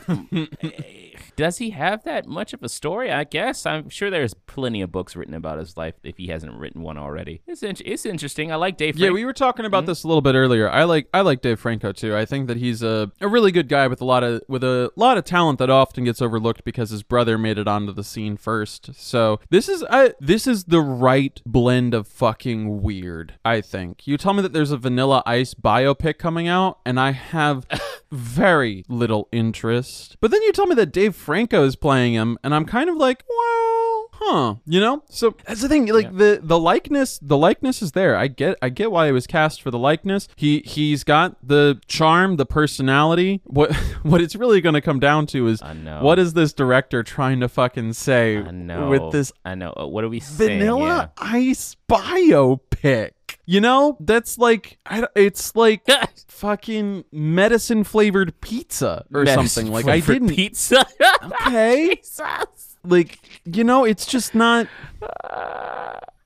Does he have that much of a story? I guess I'm sure there's plenty of books written about his life if he hasn't written one already. It's in- it's interesting. I like Dave. Yeah, we were talking about mm-hmm. this a little bit earlier. I like I like Dave Franco too. I think that he's a, a really good guy with a lot of with a lot of talent that often gets overlooked because his brother made it onto the scene first. So this is I this is the right blend of fucking weird. I think. You tell me that there's a Vanilla Ice biopic coming out, and I have very little interest. But then you tell me that Dave Franco is playing him, and I'm kind of like, well, huh? You know? So that's the thing. Like the the likeness, the likeness is there. I get I get why he was cast for the likeness. He he's got the charm, the personality. What what it's really going to come down to is what is this director trying to fucking say I know. with this I know. Uh, What are we saying? Vanilla Ice biopic? You know, that's like I, it's like fucking medicine flavored pizza or something. Like I didn't pizza. okay. Jesus. Like you know, it's just not. Uh,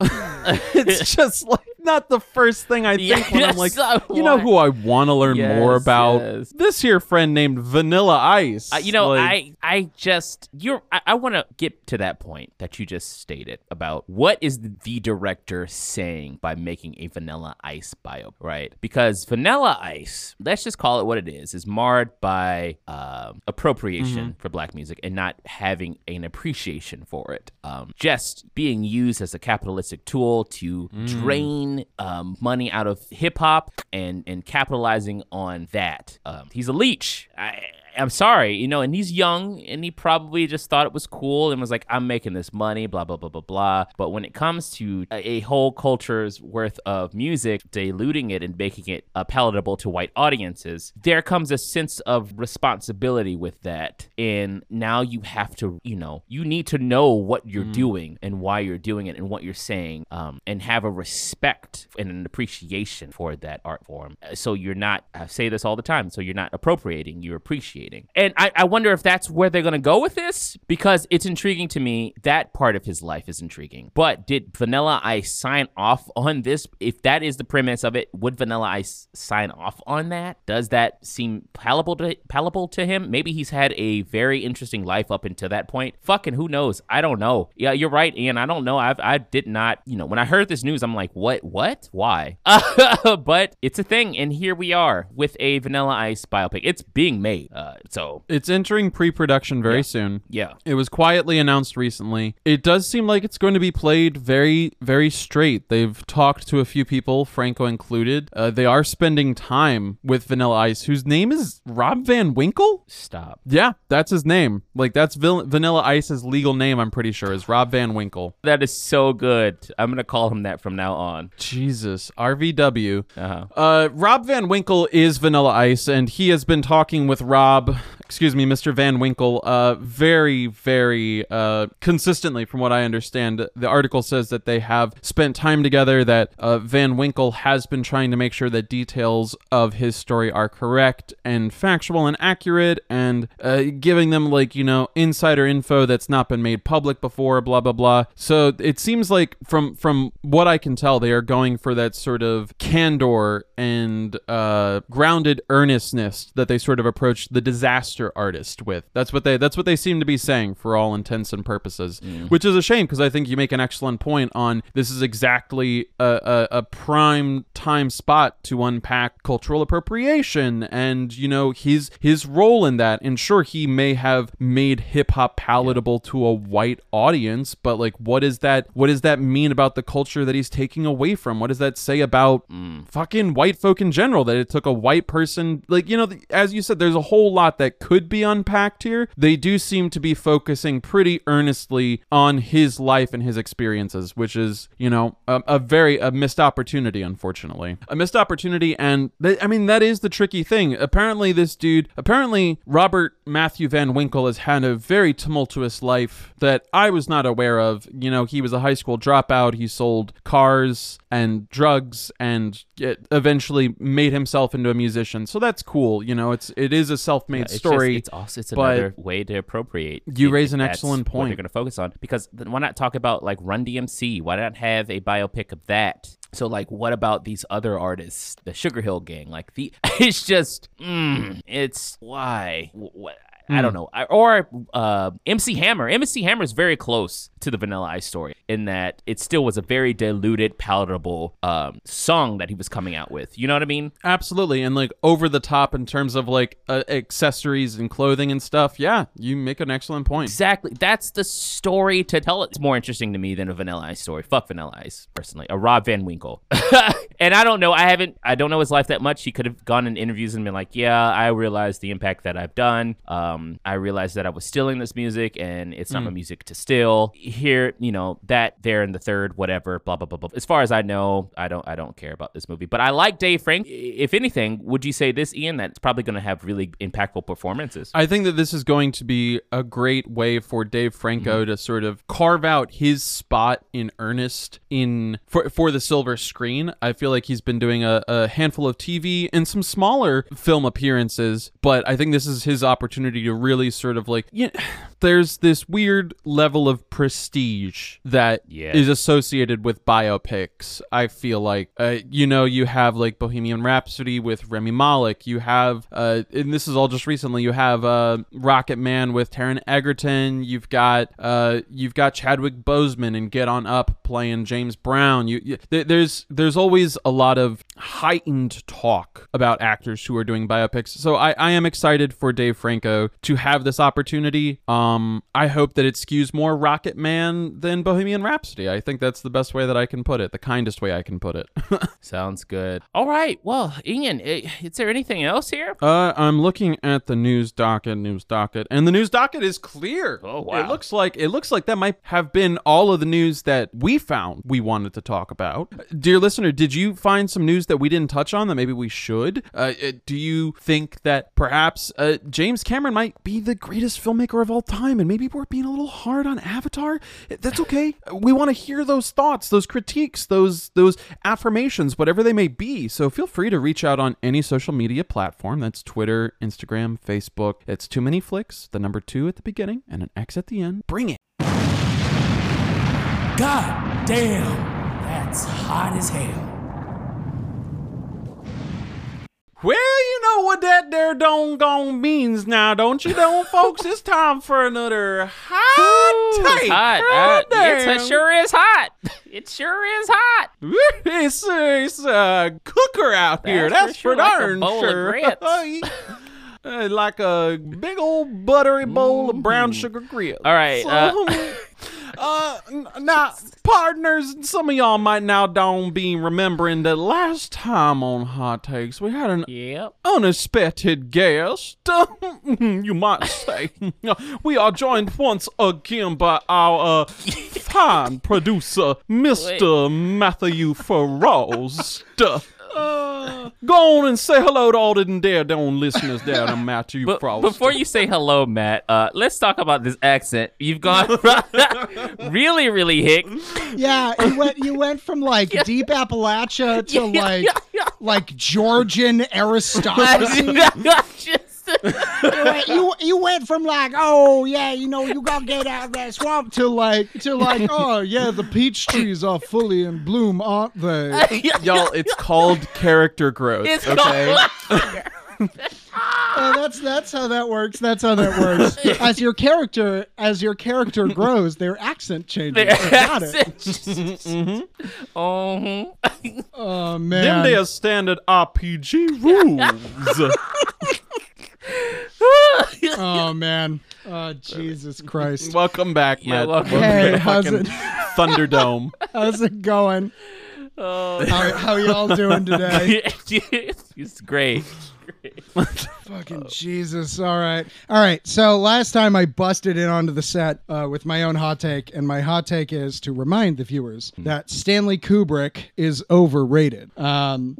it's just like not the first thing I think when I'm like, I you know who I want to learn more about? yes. This here friend named Vanilla Ice. Uh, you know, Like, I I just you're I, I want to get to that point that you just stated about what is the director saying by making a Vanilla Ice bio, right? Because Vanilla Ice, let's just call it what it is, is marred by um, appropriation for black music and not having an appreciation for it. Um, just being used as a capitalistic tool to drain um, money out of hip hop and and capitalizing on that. Um, he's a leech. I, I'm sorry, you know, and he's young and he probably just thought it was cool and was like, I'm making this money, blah, blah, blah, blah, blah. But when it comes to a, a whole culture's worth of music, diluting it and making it uh, palatable to white audiences, there comes a sense of responsibility with that. And now you have to, you know, you need to know what you're doing and why you're doing it and what you're saying um, and have a respect and an appreciation for that art form. So you're not, I say this all the time, so you're not appropriating, you're appreciating. Appreciating. And I, I wonder if that's where they're gonna go with this because it's intriguing to me. That part of his life is intriguing. But did Vanilla Ice sign off on this? If that is the premise of it, would Vanilla Ice sign off on that? Does that seem palatable to palatable to him? Maybe he's had a very interesting life up until that point. Fucking who knows? I don't know. Yeah, you're right, Ian. I don't know. I've I did not, you know, when I heard this news, I'm like, what? What? Why? but it's a thing, and here we are with a Vanilla Ice biopic. It's being made. Uh, so It's entering pre-production very Yeah. soon. yeah. It was quietly announced recently. It does seem like it's going to be played very, very straight. They've talked to a few people, Franco included. Uh, they are spending time with Vanilla Ice, whose name is Rob Van Winkle. Stop. Yeah, that's his name. Like that's Vil- Vanilla Ice's legal name. I'm pretty sure is Rob Van Winkle. That is so good. I'm gonna call him that from now on. Jesus, RVW. Uh-huh. Uh, Rob Van Winkle is Vanilla Ice, and he has been talking with Rob, job excuse me, Mr. Van Winkle, uh, very, very uh, consistently, from what I understand. The article says that they have spent time together, that uh, Van Winkle has been trying to make sure that details of his story are correct and factual and accurate, and uh, giving them, like, you know, insider info that's not been made public before, blah, blah, blah. So it seems like, from, from what I can tell, they are going for that sort of candor and uh, grounded earnestness that they sort of approach the disaster artist with. That's what they that's what they seem to be saying for all intents and purposes, mm. which is a shame because I think you make an excellent point on this is exactly a, a, a prime time spot to unpack cultural appropriation and you know his his role in that. And sure, he may have made hip hop palatable to a white audience, but like, what is that? What does that mean about the culture that he's taking away from? What does that say about mm. fucking white folk in general? That it took a white person, like you know, as you said, there's a whole lot that could be unpacked here. They do seem to be focusing pretty earnestly on his life and his experiences, which is you know a, a very a missed opportunity, unfortunately, a missed opportunity. And th- I mean that is the tricky thing. Apparently, this dude, apparently Robert Matthew Van Winkle has had a very tumultuous life that I was not aware of. You know, he was a high school dropout. He sold cars and drugs and eventually made himself into a musician. So that's cool. You know, it's it is a self-made It's just- story. it's also it's another way to appropriate. you it- raise an excellent What point. they're going to focus on because then why not talk about like Run DMC? Why not have a biopic of that? So like, what about these other artists, the Sugar Hill Gang? Like the, it's just, mm, it's why. What, I Hmm. don't know. I- Or uh, MC Hammer. MC Hammer is very close to the Vanilla Ice story in that it still was a very diluted, palatable um, song that he was coming out with. You know what I mean? Absolutely, and like over the top in terms of like uh, accessories and clothing and stuff. Yeah, you make an excellent point. Exactly. That's the story to tell. It's more interesting to me than a Vanilla Ice story. Fuck Vanilla Ice, personally. A Rob Van Winkle. and I don't know. I haven't. I don't know his life that much. He could have gone in interviews and been like, "Yeah, I realize the impact that I've done. Um, I realized that I was stealing this music, and it's not my music to steal. Here, you know, that there in the third, whatever. Blah blah blah blah. As far as I know, I don't. I don't care about this movie. But I like Dave Frank. If anything, would you say this, Ian? That's probably going to have really impactful performances. I think that this is going to be a great way for Dave Franco Mm-hmm. to sort of carve out his spot in earnest in for, for the silver screen. I feel like he's been doing a, a handful of TV and some smaller film appearances, but I think this is his opportunity to really sort of like you there's this weird level of prestige that is Yeah. associated with biopics. I feel like uh, you know you have like Bohemian Rhapsody with Rami Malek. You have uh, and this is all just recently. You have uh, Rocket Man with Taron Egerton. You've got uh, you've got Chadwick Boseman and Get On Up playing James Brown. You, you there- there's there's always a lot of heightened talk about actors who are doing biopics. So I, I am excited for Dave Franco to have this opportunity. Um, I hope that it skews more Rocket Man than Bohemian Rhapsody. I think that's the best way that I can put it, the kindest way I can put it. Sounds good. All right. Well, Ian, is there anything else here? uh, I'm looking at the news docket, news docket, and the news docket is clear. Oh, wow. It looks like it looks like that might have been all of the news that we found we wanted to talk about. Dear listener, did you find some news that we didn't touch on that maybe we should? Uh, uh, do you think that perhaps uh, James Cameron might be the greatest filmmaker of all time, and maybe we're being a little hard on Avatar? Eh, that's okay. We want to hear those thoughts, those critiques, those those affirmations, whatever they may be. So feel free to reach out on any social media platform. That's Twitter, Instagram, Facebook. It's Too Many Flicks, the number two at the beginning and an X at the end. Bring it. God damn, that's hot as hell. Well, you know what that there gone means now, don't you, know, folks? It's time for another hot take. Hot. Uh, it sure is hot. It sure is hot. It's, it's a cooker out here. That's That's for for sure, like darn of sure. Uh, like a big old buttery bowl of brown sugar grits. All right, So, uh, n- now, partners, some of y'all might now don't be remembering that last time on Hot Takes we had an Yep. unexpected guest, you might say. we are joined once again by our uh, fine producer, Mr. Matthew Frost. Uh, go on and say hello to all the dear down listeners down in Matthew But Frost. before you say hello, Matt, uh, let's talk about this accent. You've gone really, really hick. Yeah, you went you went from like deep Appalachia to like like Georgian aristocracy. Just- you, went, you you went from like oh yeah you know you gotta get out of that swamp to like to like oh yeah the peach trees are fully in bloom aren't they? Y'all, it's called character growth. It's okay. called- Oh, that's that's how that works. That's how that works. As your character as your character grows, their accent changes. Got it. Oh, Oh Them man. they are standard RPG rules. Oh man. Oh Jesus Christ. welcome back, Yeah, Matt. welcome Welcome Hey, to the how's fucking it- Thunderdome. How's it going? oh. How, how y'all doing today? it's great. Fucking Jesus. All right. All right. So last time I busted in onto the set uh, with my own hot take, and my hot take is to remind the viewers that Stanley Kubrick is overrated. Um,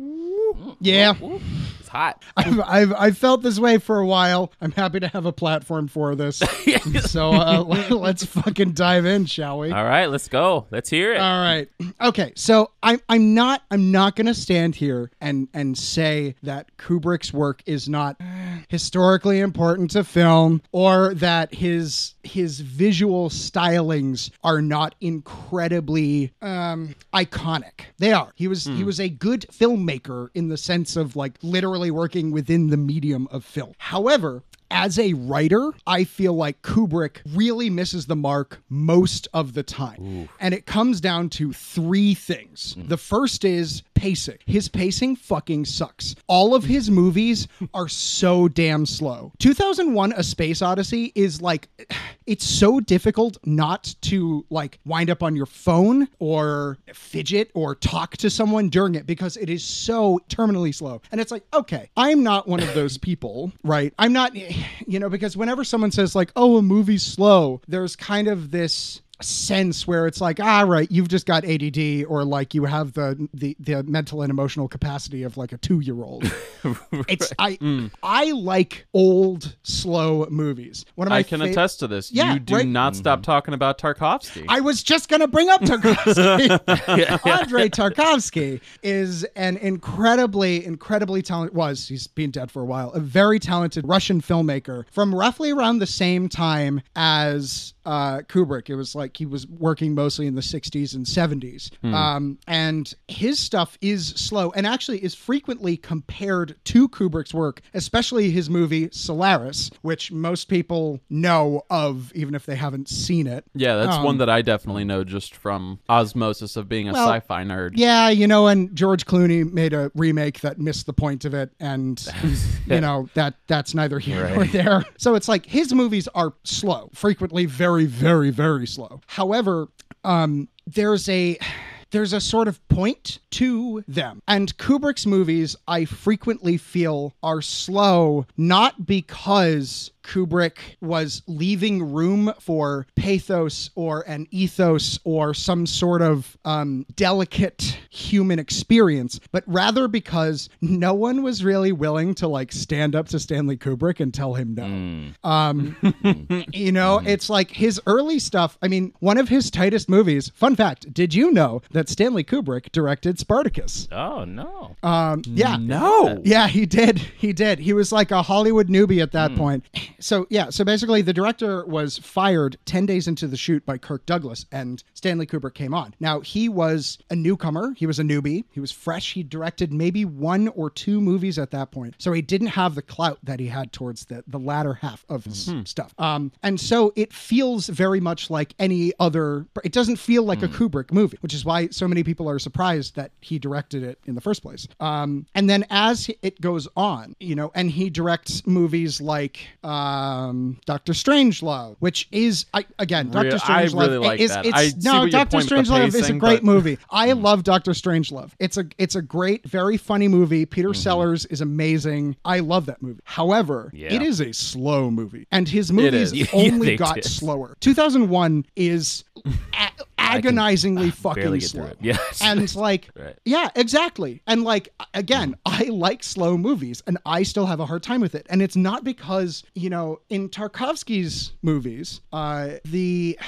yeah, It's hot. I've, I've, I've felt this way for a while. I'm happy to have a platform for this. so uh, let's fucking dive in, shall we? All right, let's go. Let's hear it. All right. Okay. So I'm I'm not I'm not gonna stand here and and say that Kubrick's work is not historically important to film or that his his visual stylings are not incredibly um iconic. They are. He was he was a good filmmaker in the sense of like literally working within the medium of film. However, as a writer, I feel like Kubrick really misses the mark most of the time. And it comes down to three things. Mm. The first is pacing. His pacing fucking sucks. All of his movies are so damn slow. 2001 A Space Odyssey is like it's so difficult not to like wind up on your phone or fidget or talk to someone during it because it is so terminally slow. And it's like, okay, I'm not one of those people, right? I'm not, you know, because whenever someone says like, oh, a movie's slow, there's kind of this sense where it's like ah right you've just got ADD or like you have the the, the mental and emotional capacity of like a 2-year-old it's I I like old slow movies one of my I can fa- attest to this. Yeah, you do right? not stop talking about Tarkovsky. I was just going to bring up Tarkovsky. Andrei Tarkovsky is an incredibly, incredibly talented, was, he's been dead for a while, a very talented Russian filmmaker from roughly around the same time as uh, Kubrick. It was like he was working mostly in the 60s and 70s. Um, and his stuff is slow and actually is frequently compared to Kubrick's work, especially his movie Solaris, which most people know of, even if they haven't seen it. yeah, that's Um, one that I definitely know just from osmosis of being a Well, sci-fi nerd. Yeah, you know, and George Clooney made a remake that missed the point of it, and you know that that's neither here nor there. So it's like his movies are slow, frequently very, very, very very slow. However, um, there's a there's a sort of point to them. And Kubrick's movies, I frequently feel, are slow, not because Kubrick was leaving room for pathos or an ethos or some sort of um, delicate human experience, but rather because no one was really willing to like stand up to Stanley Kubrick and tell him no. Um, you know, it's like his early stuff. I mean, one of his tightest movies. Fun fact: Did you know that Stanley Kubrick directed Spartacus? Oh no. Um, yeah, No. yeah, he did. He did. He was like a Hollywood newbie at that point. So, yeah, so basically the director was fired 10 days into the shoot by Kirk Douglas and Stanley Kubrick came on. Now, he was a newcomer, he was a newbie, he was fresh. He directed maybe one or two movies at that point. So, he didn't have the clout that he had towards the, the latter half of his stuff. Um, and so it feels very much like any other, it doesn't feel like a Kubrick movie, which is why so many people are surprised that he directed it in the first place. Um, and then as it goes on, you know, and he directs movies like um, Doctor Strangelove, which is I, again Doctor Real- I Strangelove really like is that. it's no Doctor point with the Strangelove is a great but- movie. I love Doctor Strangelove. It's a it's a great, very funny movie. Peter Mm-hmm. Sellers is amazing. I love that movie. However, Yeah. it is a slow movie, and his movies. Only got slower. 2001 is a- agonizingly fucking barely get slow. Yes. And like, Right. yeah, exactly. And like, again, I like slow movies and I still have a hard time with it. And it's not because, you know, in Tarkovsky's movies, uh, the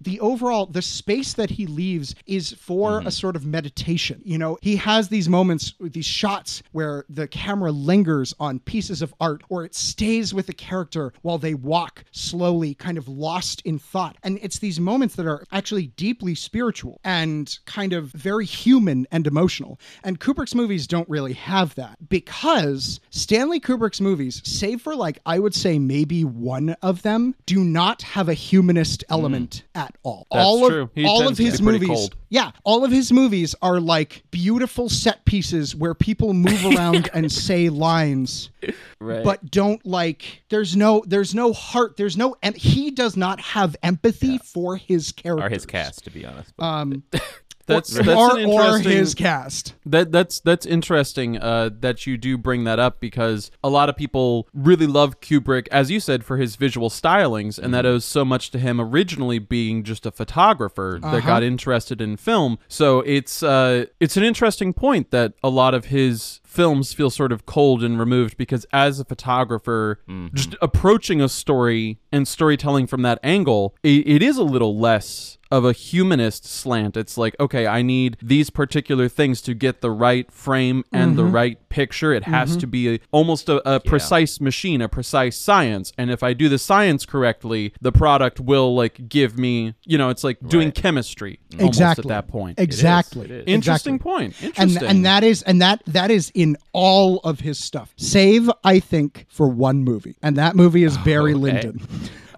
the overall the space that he leaves is for a sort of meditation. You know, he has these moments, these shots where the camera lingers on pieces of art or it stays with the character while they walk slowly, kind of lost in thought. And it's these moments that are actually deeply spiritual and kind of very human and emotional. And Kubrick's movies don't really have that because Stanley Kubrick's movies, save for like, I would say maybe one of them, do not have a humanist element hmm. at all. That's all true. of He all tends of to be his movies cold. Yeah, all of his movies are like beautiful set pieces where people move around and say lines, Right. but don't like. There's no, there's no heart. There's no, and he does not have empathy for his characters or his cast, to be honest. Um, That's or, that's or, an or interesting his cast. That that's that's interesting uh, that you do bring that up because a lot of people really love Kubrick, as you said, for his visual stylings, and that owes so much to him originally being just a photographer that got interested in film. So it's uh, it's an interesting point that a lot of his films feel sort of cold and removed because as a photographer just approaching a story and storytelling from that angle it, it is a little less of a humanist slant. It's like, okay, I need these particular things to get the right frame and the mm-hmm. right picture. It has mm-hmm. to be a, almost a, a precise machine, a precise science. And if I do the science correctly, the product will like give me, you know, it's like doing chemistry almost Exactly. at that point. Exactly. It is. Interesting Exactly. point. Interesting. and that is and that that is in all of his stuff save i think for one movie and that movie is barry lyndon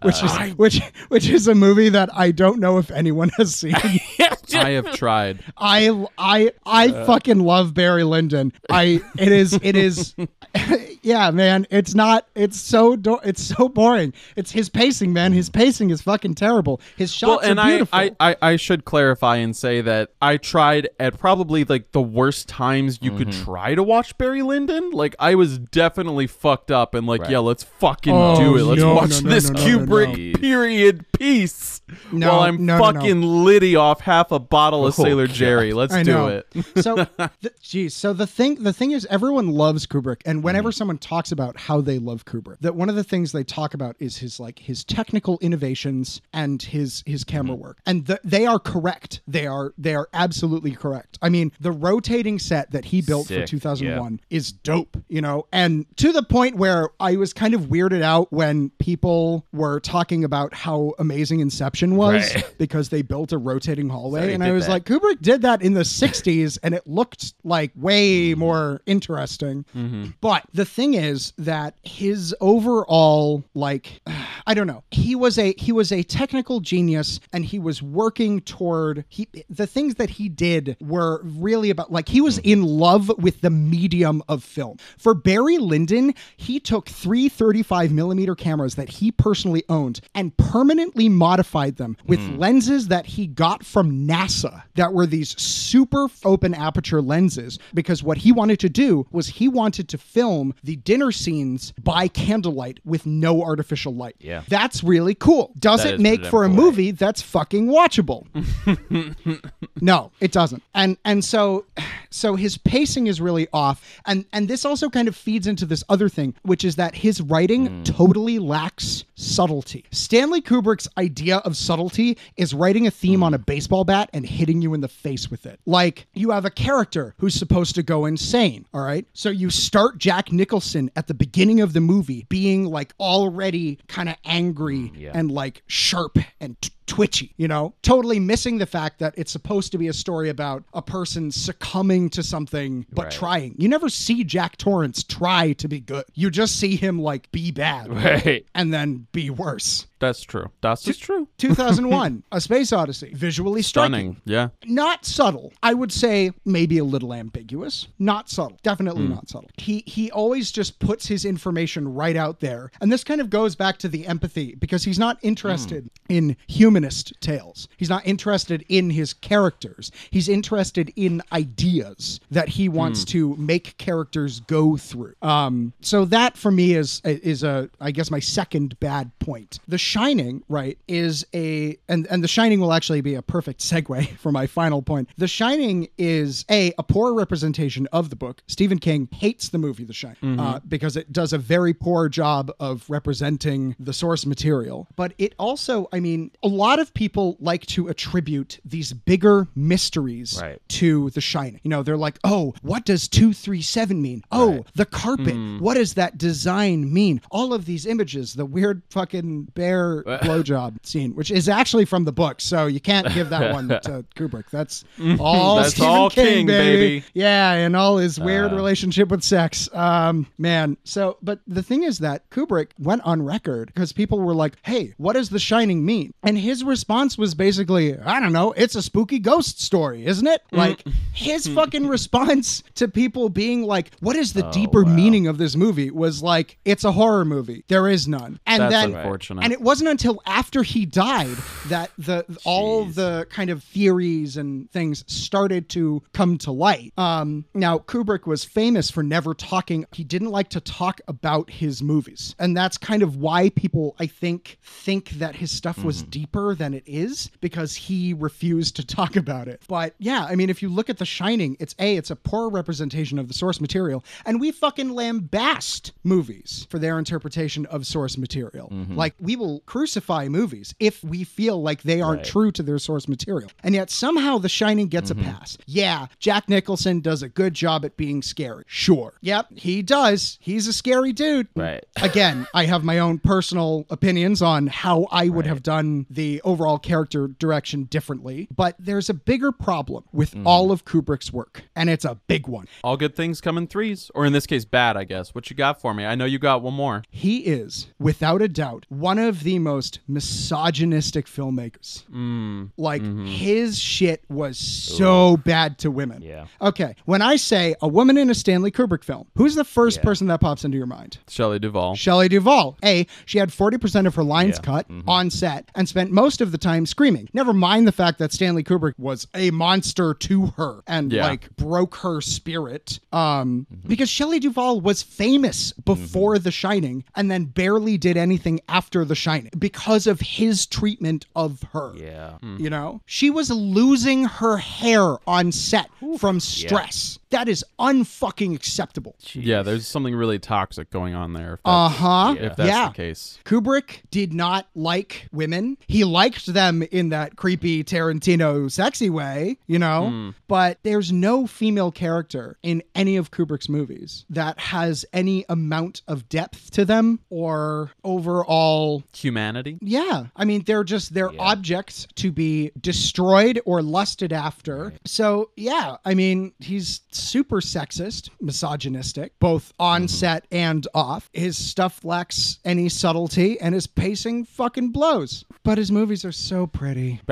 which is uh, which which is a movie that i don't know if anyone has seen I have tried. i i i uh. fucking love barry lyndon i it is it is yeah man it's not it's so do- it's so boring it's his pacing man his pacing is fucking terrible his shots well, and are I, beautiful I, I, I should clarify and say that I tried at probably like the worst times you could mm-hmm. try to watch Barry Lyndon. Like I was definitely fucked up and like, Right. yeah, let's fucking Oh, do it. Let's no, watch no, no, this no, no, Kubrick no. period piece No, while I'm no, no, no. fucking litty off half a bottle of Sailor Jerry. Let's I do know. it. so, th- geez. So the thing, the thing is, everyone loves Kubrick, and whenever Mm-hmm. someone talks about how they love Kubrick, that one of the things they talk about is his like his technical innovations and his his camera Mm-hmm. work, and th- they are correct. They are they are absolutely correct. I mean, the rotating set that he built for Sick, 2001 is dope, you know, and to the point where I was kind of weirded out when people were talking about how amazing Inception was Right. because they built a rotating hallway, and I was that. like. Kubrick did that in the 60s and it looked like way mm-hmm. more interesting. Mm-hmm. But the thing is that his overall like I don't know. He was a he was a technical genius and he was working toward he the things that he did were really about like he was mm-hmm. in love with the medium of film. For Barry Lyndon, he took three 35 millimeter cameras that he personally owned and permanently modified them with mm. lenses that he got from NASA that were these super open aperture lenses because what he wanted to do was he wanted to film the dinner scenes by candlelight with no artificial light. Yeah. That's really cool. Does That it make for a movie that's fucking watchable? no, it doesn't. And and so so his pacing is really off. And and this also kind of feeds into this other thing, which is that his writing Hmm. totally lacks subtlety. Stanley Kubrick's idea of subtlety is writing a theme Hmm. on a baseball bat and hitting you in the face with it. Like you have a character who's supposed to go insane, all right? So you start Jack Nicholson at the beginning of the movie being like already kind of angry mm, yeah. and like sharp and t- twitchy, you know? Totally missing the fact that it's supposed to be a story about a person succumbing to something but Right. trying. You never see Jack Torrance try to be good. You just see him like be bad Right. and then be worse. That's true. That's just true. 2001, A Space Odyssey. Visually striking. Stunning. Yeah. Not subtle. I would say maybe a little ambiguous. Not subtle. Definitely Hmm. not subtle. He he always just puts his information right out there. And this kind of goes back to the empathy because he's not interested Hmm. in humanist tales. He's not interested in his characters. He's interested in ideas that he wants Hmm. to make characters go through. Um so that for me is is a I guess my second bad point. The Shining, right, is a and and The Shining will actually be a perfect segue for my final point. The Shining is a a poor representation of the book. Stephen King hates the movie The Shining uh, because it does a very poor job of representing the source material. But it also, I mean, a lot of people like to attribute these bigger mysteries Right. to The Shining. You know, they're like, oh, what does 237 mean? Oh, the carpet. What does that design mean? All of these images, the weird fucking bear blowjob scene, which is actually from the book. So you can't give that one to Kubrick. That's all That's Stephen all King, King, baby. baby. Yeah, and all his weird relationship with sex. Um, man. So, but the thing is that Kubrick went on record because people were like, "Hey, what does The Shining mean?" And his response was basically, "I don't know. It's a spooky ghost story, isn't it?" Like his fucking response to people being like, "What is the deeper meaning of this movie?" was like, "It's a horror movie. There is none." And That's then unfortunate. and it wasn't until after he died that the all the kind of theories and things started to come to light. Um, now Kubrick was famous for never talking. He didn't like to talk about his movies, and that's kind of why people, I think, think that his stuff was deeper than it is because he refused to talk about it. But yeah, I mean, if you look at The Shining, it's a it's a poor representation of the source material, and we fucking lambast movies for their interpretation of source material. Mm-hmm. Like we will crucify movies if we feel like they aren't true to their source material. And yet somehow The Shining gets a mm-hmm. pass. Yeah, Jack Nicholson does a good job at being scary. Sure. Yep, he does. He's a scary dude. Right. Again, I have my own personal opinions on how I would have done the overall character direction differently, but there's a bigger problem with mm. all of Kubrick's work, and it's a big one. All good things come in threes, or in this case, bad. I guess. What you got for me? I know you got one more. He is, without a doubt, one of the most misogynistic filmmakers. Mm. Like, mm-hmm. his shit was so bad to women. Yeah. Okay, when I say a woman in a Stanley Kubrick film, who's the first person that pops into your mind? Shelley Duvall. Shelley Duvall. A, she had 40% of her lines Yeah. cut mm-hmm. on set and spent most of the time screaming. Never mind the fact that Stanley Kubrick was a monster to her and Yeah. like broke her spirit. Um, because Shelley Duvall was famous before The Shining and then barely did anything after The Shining because of his treatment of her. Yeah. You know, she was losing her hair on set from stress. That is unfucking acceptable. Yeah, there's something really toxic going on there. If uh-huh. if that's yeah. the case. Kubrick did not like women. He liked them in that creepy Tarantino sexy way, you know? But there's no female character in any of Kubrick's movies that has any amount of depth to them or overall Humanity. yeah. I mean, they're just they're objects to be destroyed or lusted after. So, yeah, I mean, he's super sexist, misogynistic, both on set and off. His stuff lacks any subtlety, and his pacing fucking blows. But his movies are so pretty.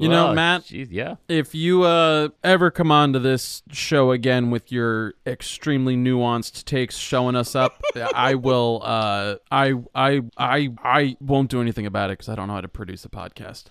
You know, Matt- geez, yeah. If you uh, ever come onto this show again with your extremely nuanced takes showing us up, I will. Uh, I I I I won't do anything about it because I don't know how to produce a podcast.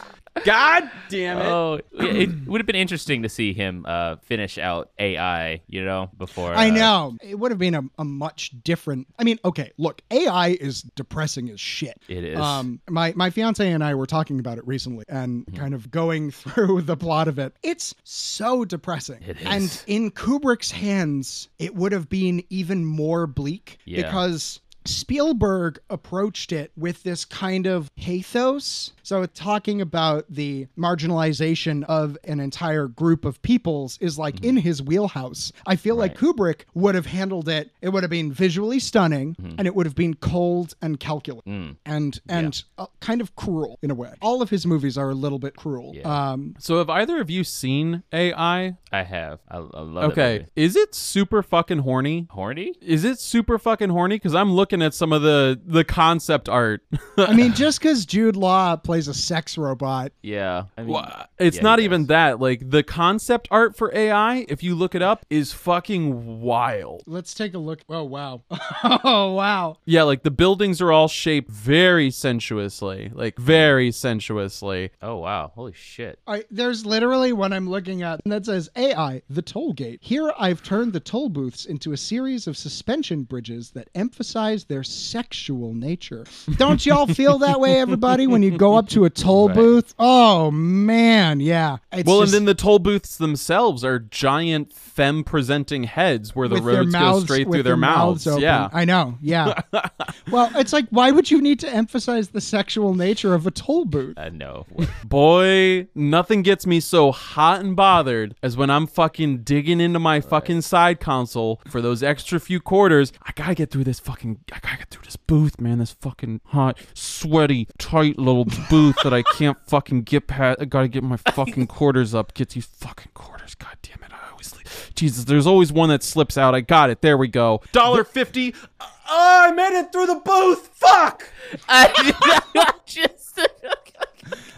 God damn it! Oh, it would have been interesting to see him uh, finish out AI, you know, before. I uh, know. It would have been a, a much different. I mean, okay, look, AI is depressing as shit. It is. Um, my my fiance and I were talking about it recently and Mm-hmm. kind of going through the plot of it. It's so depressing. It is. And in Kubrick's hands, it would have been even more bleak Yeah. because Spielberg approached it with this kind of pathos. So, talking about the marginalization of an entire group of peoples is like Mm-hmm. in his wheelhouse. I feel like Kubrick would have handled it. It would have been visually stunning Mm-hmm. and it would have been cold and calculated Mm. and and uh, kind of cruel in a way. All of his movies are a little bit cruel. Yeah. Um, So, have either of you seen AI? I have. I, I love that Okay, is it super fucking horny? Horny? Is it super fucking horny? Because I'm looking at some of the the concept art. I mean, just because Jude Law plays a sex robot, Yeah. I mean, Well, it's yeah, not even does. that. Like the concept art for AI, if you look it up, is fucking wild. let's take a look. Oh wow, oh wow. Yeah, like the buildings are all shaped very sensuously, like very sensuously. Oh wow! Holy shit! I, there's literally one I'm looking at that says AI, the toll gate. Here I've turned the toll booths into a series of suspension bridges that emphasize their sexual nature. Don't y'all feel that way, everybody, when you go up to a toll Right. booth? Oh man, yeah. It's well, just- and then the toll booths themselves are giant femme presenting heads where the with their roads go straight through their, mouths. open. Yeah. I know. Yeah. well, it's like, why would you need to emphasize the sexual nature of a toll booth? Uh, no. Boy, nothing gets me so hot and bothered as when I'm fucking digging into my fucking side console for those extra few quarters. I gotta get through this fucking. I gotta get through this booth, man. This fucking hot, sweaty, tight little booth that I can't fucking get past. I gotta get my fucking quarters up. Get these fucking quarters. God damn it. I always. leave- Jesus, there's always one that slips out. I got it. There we go. Dollar fifty. Oh, I made it through the booth. Fuck. I just.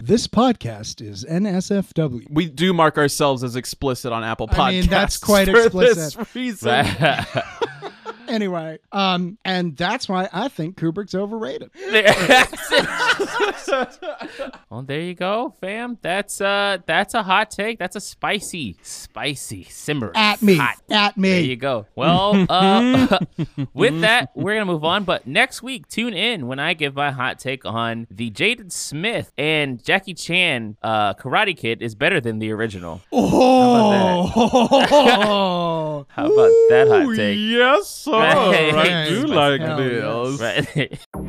This podcast is NSFW. We do mark ourselves as explicit on Apple Podcasts. I mean, that's quite for explicit. This reason. Anyway, um, and that's why I think Kubrick's overrated. well, there you go, fam. That's uh, that's a hot take. That's a spicy, spicy simmer. At me. Hot. At me. There you go. Well, uh, with that, we're gonna move on. But next week, tune in when I give my hot take on the Jaden Smith and Jackie Chan uh, Karate Kid is better than the original. Oh, How about that hot take? Yes, sir. Oh, right. I do like Hell this. Right.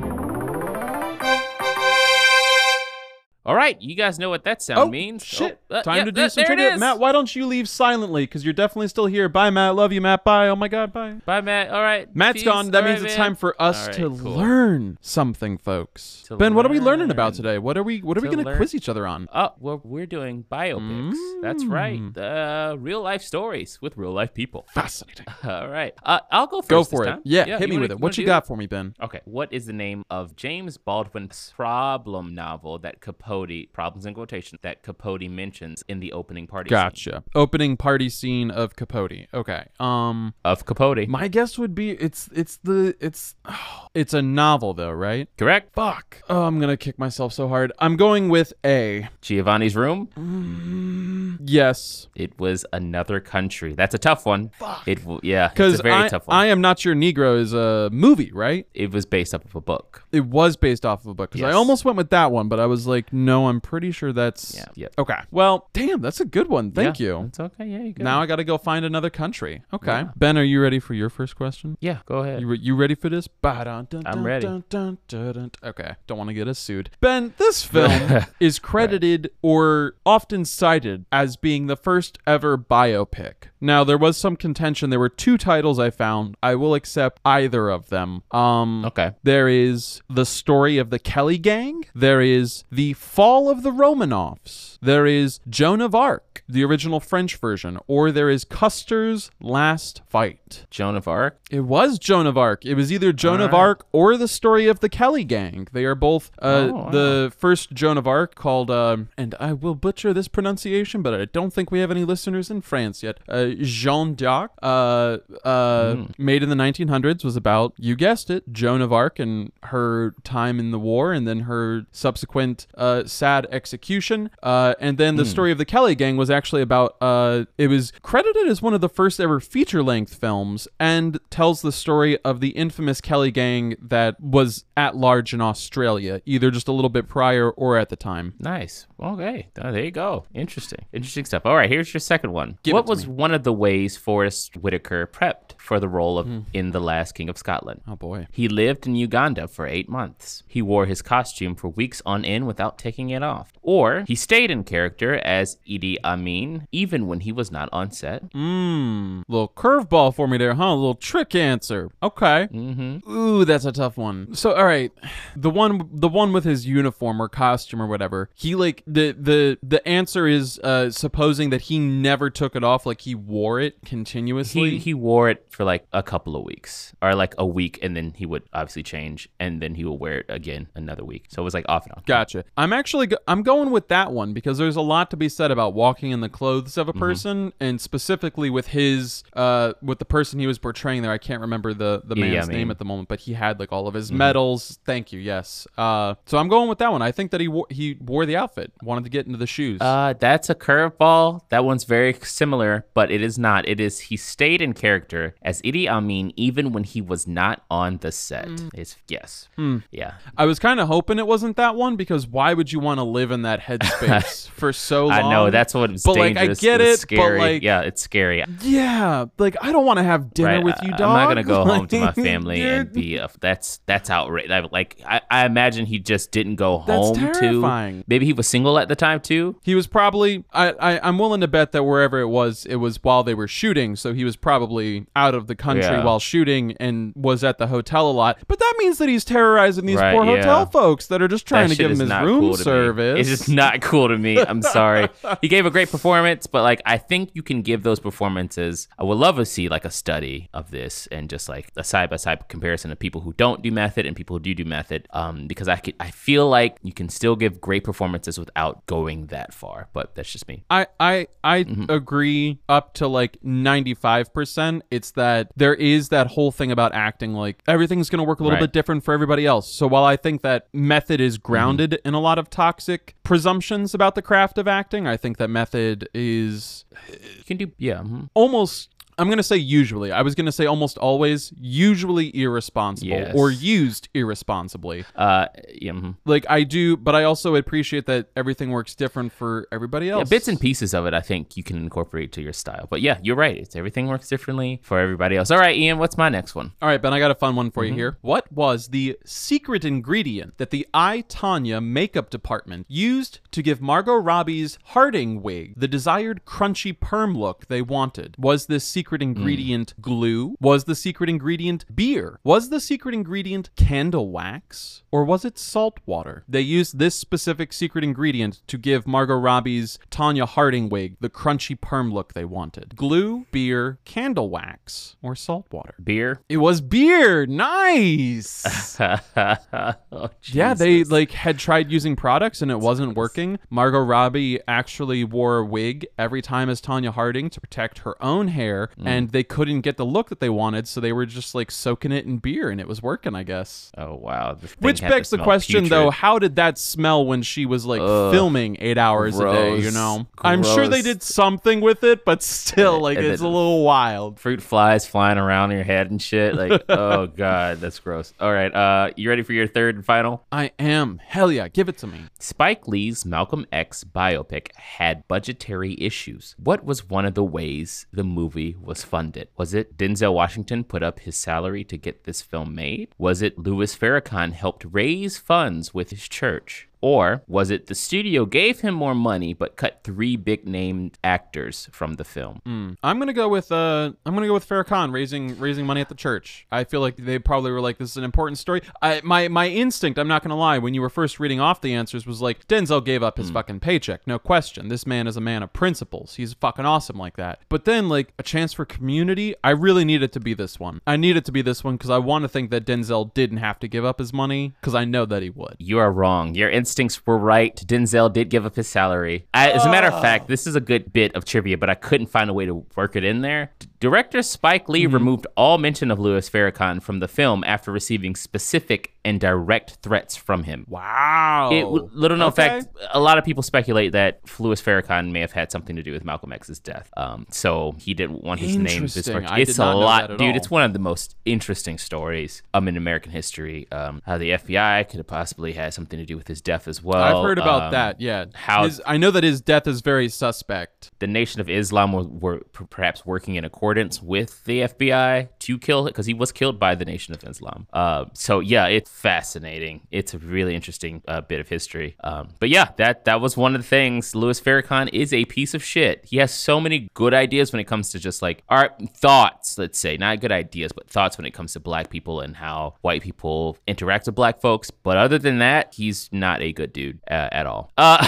All right, you guys know what that sound Oh, means. shit. Oh, uh, Time yeah, to do uh, some trivia. Matt, why don't you leave silently? Because you're definitely still here. Bye, Matt. Love you, Matt. Bye. Oh, my God. Bye. Bye, Matt. All right. Matt's Peace. gone. That All means right, it's man. time for us right, to cool. learn something, folks. To ben, what are we learning about today? What are we What are we going to learn. quiz each other on? Oh, well, we're doing biopics. That's right. Mm. Uh, real life stories with real life people. Fascinating. All right. Uh, I'll go first. Go this for it. time. Yeah, you hit me wanna- with it. What you got for me, Ben? Okay. What is the name of James Baldwin's problem novel that Capote, problems in quotation, that Capote mentions in the opening party scene? Gotcha. Opening party scene of Capote. Okay. Um, Of Capote. my guess would be it's it's the it's it's a novel though, right? Correct. Fuck. Oh, I'm gonna kick myself so hard. I'm going with A. Giovanni's Room. Mm. Yes, It was another country. That's a tough one. Fuck. It w- yeah. It's a very I, tough one. I am not your Negro is a movie, right? it was based off of a book. It was based off of a book. Because I almost went with that one, but I was like, no, I'm pretty sure that's Yeah. Yep. Okay. Well, damn, that's a good one. Thank Yeah, you. It's okay. Yeah, you. Now I got to go find another country. Okay. Ben, are you ready for your first question? yeah, go ahead. You, re- you ready for this? Ba-dun, dun, I'm dun, ready. dun. Okay, don't want to get us sued. Ben, this film is credited or often cited as being the first ever biopic. Now, there was some contention. There were two titles I found. I will accept either of them. Um, Okay. There is The Story of the Kelly Gang. There is The Fall of the Romanovs. There is Joan of Arc, the original French version. Or there is Custer's Last Fight. Joan of Arc. It was Joan of Arc. It was either Joan of Alright. Arc or the story of the Kelly Gang. They are both uh, Oh, the first Joan of Arc called, um, and I will butcher this pronunciation, but I don't think we have any listeners in France yet. Uh, Jeanne d'Arc, uh, uh, Hmm. made in the 1900s, was about you guessed it, Joan of Arc and her time in the war, and then her subsequent uh, sad execution. Uh, and then the story of the Kelly Gang was actually about. Uh, it was credited as one of the first ever feature length films, and tells the story of the infamous Kelly Gang that was at large in Australia, either just a little bit prior or at the time. Nice. Okay. Oh, there you go. Interesting. Interesting stuff. All right. Here's your second one. Give what was me. one of the ways Forest Whitaker prepped for the role of in The Last King of Scotland? Oh boy. He lived in Uganda for eight months. He wore his costume for weeks on end without taking it off. Or he stayed in character as Idi Amin even when he was not on set. Mmm. Little curveball for me there, huh? A little trick answer. Okay. Mm-hmm. Ooh, that's a tough one. So, all right, the one, the one with his uniform or costume or whatever. He like the the the answer is uh supposing that he never took it off, like he wore it continuously. He he wore it for like a couple of weeks, or like a week, and then he would obviously change, and then he will wear it again another week. So it was like off and on. Gotcha. I'm actually go- I'm going with that one because there's a lot to be said about walking in the clothes of a person, and specifically with his uh with the person he was portraying there. I can't remember the the man's yeah, I name at the moment, but he had like all of his medals. Thank you. Yes. Uh, so I'm going with that one. I think that he wore he wore the outfit, wanted to get into the shoes. Uh, that's a curveball. That one's very similar, but it is not. It is he stayed in character as Idi Amin even when he was not on the set. Mm. It's yes, hmm. yeah. I was kind of hoping it wasn't that one because why would you want to live in that headspace for so long? I know that's what it's But like. I get it's it, but scary. like yeah, it's scary. Yeah, like I don't want to have dinner Right, with I- you, I'm not gonna go home to my family and be a, that's that's outrageous. Like I, I imagine he just didn't go That's home terrifying. to. Maybe he was single at the time too. He was probably. I, I. I'm willing to bet that wherever it was, it was while they were shooting. So he was probably out of the country Yeah. while shooting and was at the hotel a lot. But that means that he's terrorizing these Right, poor yeah. hotel folks that are just trying that to give him his room cool service. It's just not cool to me. I'm sorry. he gave a great performance, but like I think you can give those performances. I would love to see like a study of this and just like a side by side comparison of people who don't do method and people who do do method. Um, because I could, I feel like you can still give great performances without going that far. But that's just me. I I I Mm-hmm. agree up to like 95%. It's that there is that whole thing about acting like everything's going to work a little Right. bit different for everybody else. So while I think that method is Mm-hmm. grounded in a lot of toxic presumptions about the craft of acting, I think that method is You can do yeah. mhm. almost I'm going to say usually. I was going to say almost always usually irresponsible Yes. or used irresponsibly. Uh, yeah. mhm. Like I do, but I also appreciate that everything works different for everybody Yeah, else. bits and pieces of it, I think you can incorporate to your style. But yeah, you're right. It's everything works differently for everybody else. All right, Ian, what's my next one? All right, Ben, I got a fun one Mm-hmm. for you here. What was the secret ingredient that the I Tonya makeup department used to give Margot Robbie's Harding wig the desired crunchy perm look they wanted? Was this secret ingredient Mm. glue? Was the secret ingredient beer? Was the secret ingredient candle wax? Or was it salt water? They used this specific secret ingredient to give Margot Robbie's Tonya Harding wig the crunchy perm look they wanted. Glue, beer, candle wax, or salt water? Beer. It was beer. Nice. oh, yeah, they like had tried using products and it wasn't working. Margot Robbie actually wore a wig every time as Tonya Harding to protect her own hair, Mm. and they couldn't get the look that they wanted, so they were just like soaking it in beer, and it was working, I guess. Oh wow. Which begs the question, though. How did that smell when she was like Ugh. filming eight hours a day? You Gross. know, I'm sure they did something with it, but still, like and it's a little wild. Fruit flies flying around your head and shit. Like, oh god, that's gross. All right, uh, you ready for your third and final? I am. Hell yeah, give it to me. Spike Lee's Malcolm X biopic had budgetary issues. What was one of the ways the movie was funded? Was it Denzel Washington put up his salary to get this film made? Was it Louis Farrakhan helped raise funds with his church? Or was it the studio gave him more money but cut three big named actors from the film? Hmm. I'm gonna go with uh, I'm gonna go with Farrakhan raising raising money at the church. I feel like they probably were like, this is an important story. I my my instinct, I'm not gonna lie, when you were first reading off the answers was like, Denzel gave up his fucking paycheck, no question. This man is a man of principles. He's fucking awesome like that. But then like a chance for community, I really need it to be this one. I need it to be this one because I want to think that Denzel didn't have to give up his money because I know that he would. You are wrong. Your instincts were right. Denzel did give up his salary. I, as a matter of fact, oh. this is a good bit of trivia, but I couldn't find a way to work it in there. D- Director Spike Lee mm-hmm. removed all mention of Louis Farrakhan from the film after receiving specific and direct threats from him. Wow. It, little known Okay. fact, a lot of people speculate that Louis Farrakhan may have had something to do with Malcolm X's death. Um, so he didn't want his name. Disparaged. It's a lot, dude. all. It's one of the most interesting stories um in American history. Um, how the FBI could have possibly had something to do with his death as well. I've heard about Um, that. Yeah. how- His- I know that his death is very suspect. the Nation of Islam were, were perhaps working in accordance with the FBI to kill him because he was killed by the Nation of Islam. Uh, so yeah, it's fascinating. It's a really interesting uh, bit of history. Um, but yeah, that that was one of the things. Louis Farrakhan is a piece of shit. He has so many good ideas when it comes to just like art thoughts. Let's say not good ideas, but thoughts when it comes to black people and how white people interact with black folks. But other than that, he's not a good dude uh, at all. Uh,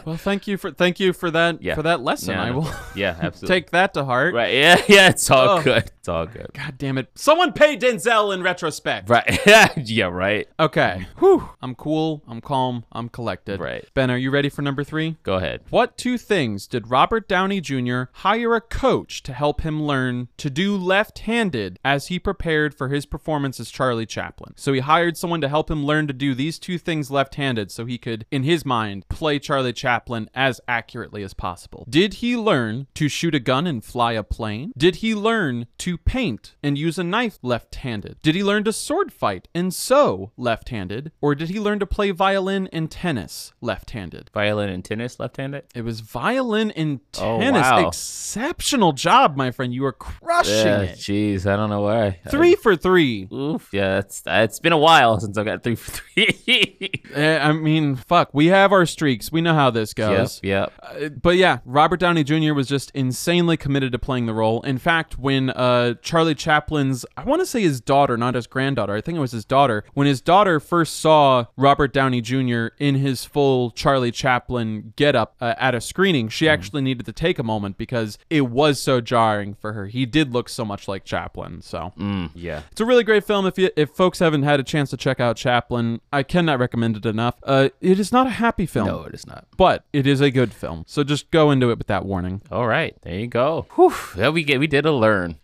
Well, thank you for thank you for that Yeah. for that lesson. Yeah, I will yeah, absolutely. take that to heart. Right. Yeah. Yeah. It's all Oh. good. It's all good. God damn it! Someone pay Denzel in retrospect. Right. yeah. Right. Okay. Mm-hmm. Whew. I'm cool. I'm calm. I'm collected. Right. Ben, are you ready for number three? Go ahead. What two things did Robert Downey Jr. hire a coach to help him learn to do left handed as he prepared for his performance as Charlie Chaplin? So he hired someone to help him learn to do these two things left handed so he could, in his mind, play Charlie Chaplin as accurately as possible. Did he learn to shoot a gun and fly a plane? Did he learn to paint and use a knife left handed? Did he learn to sword fight and sew left handed? Or did he learn to play violin and tennis left handed? Violin and tennis, left-handed. It was violin and tennis. Oh, wow. Exceptional job, my friend. You are crushing Yeah. it. Jeez. I don't know why. Three for three. Oof. Yeah. It's it's been a while since I got three for three. Eh, I mean, fuck. We have our streaks. We know how this yep. goes. Yep. Uh, but yeah, Robert Downey Jr. was just insanely committed to playing the role. In fact, when uh, Charlie Chaplin's, I want to say his daughter, not his granddaughter, I think it was his daughter, when his daughter first saw Robert Downey Jr. in his full Charlie Chaplin getup uh, at a screening, she actually needed to take a moment because it was so jarring for her. He did look so much like Chaplin. So Mm, yeah. it's a really great film. If you, if folks haven't had a chance to check out Chaplin, I cannot recommend it enough. Uh, it is not a happy film No, it is not. but it is a good film. So just go into it with that warning. All right. There you go. Whew. That we get. We did a learn.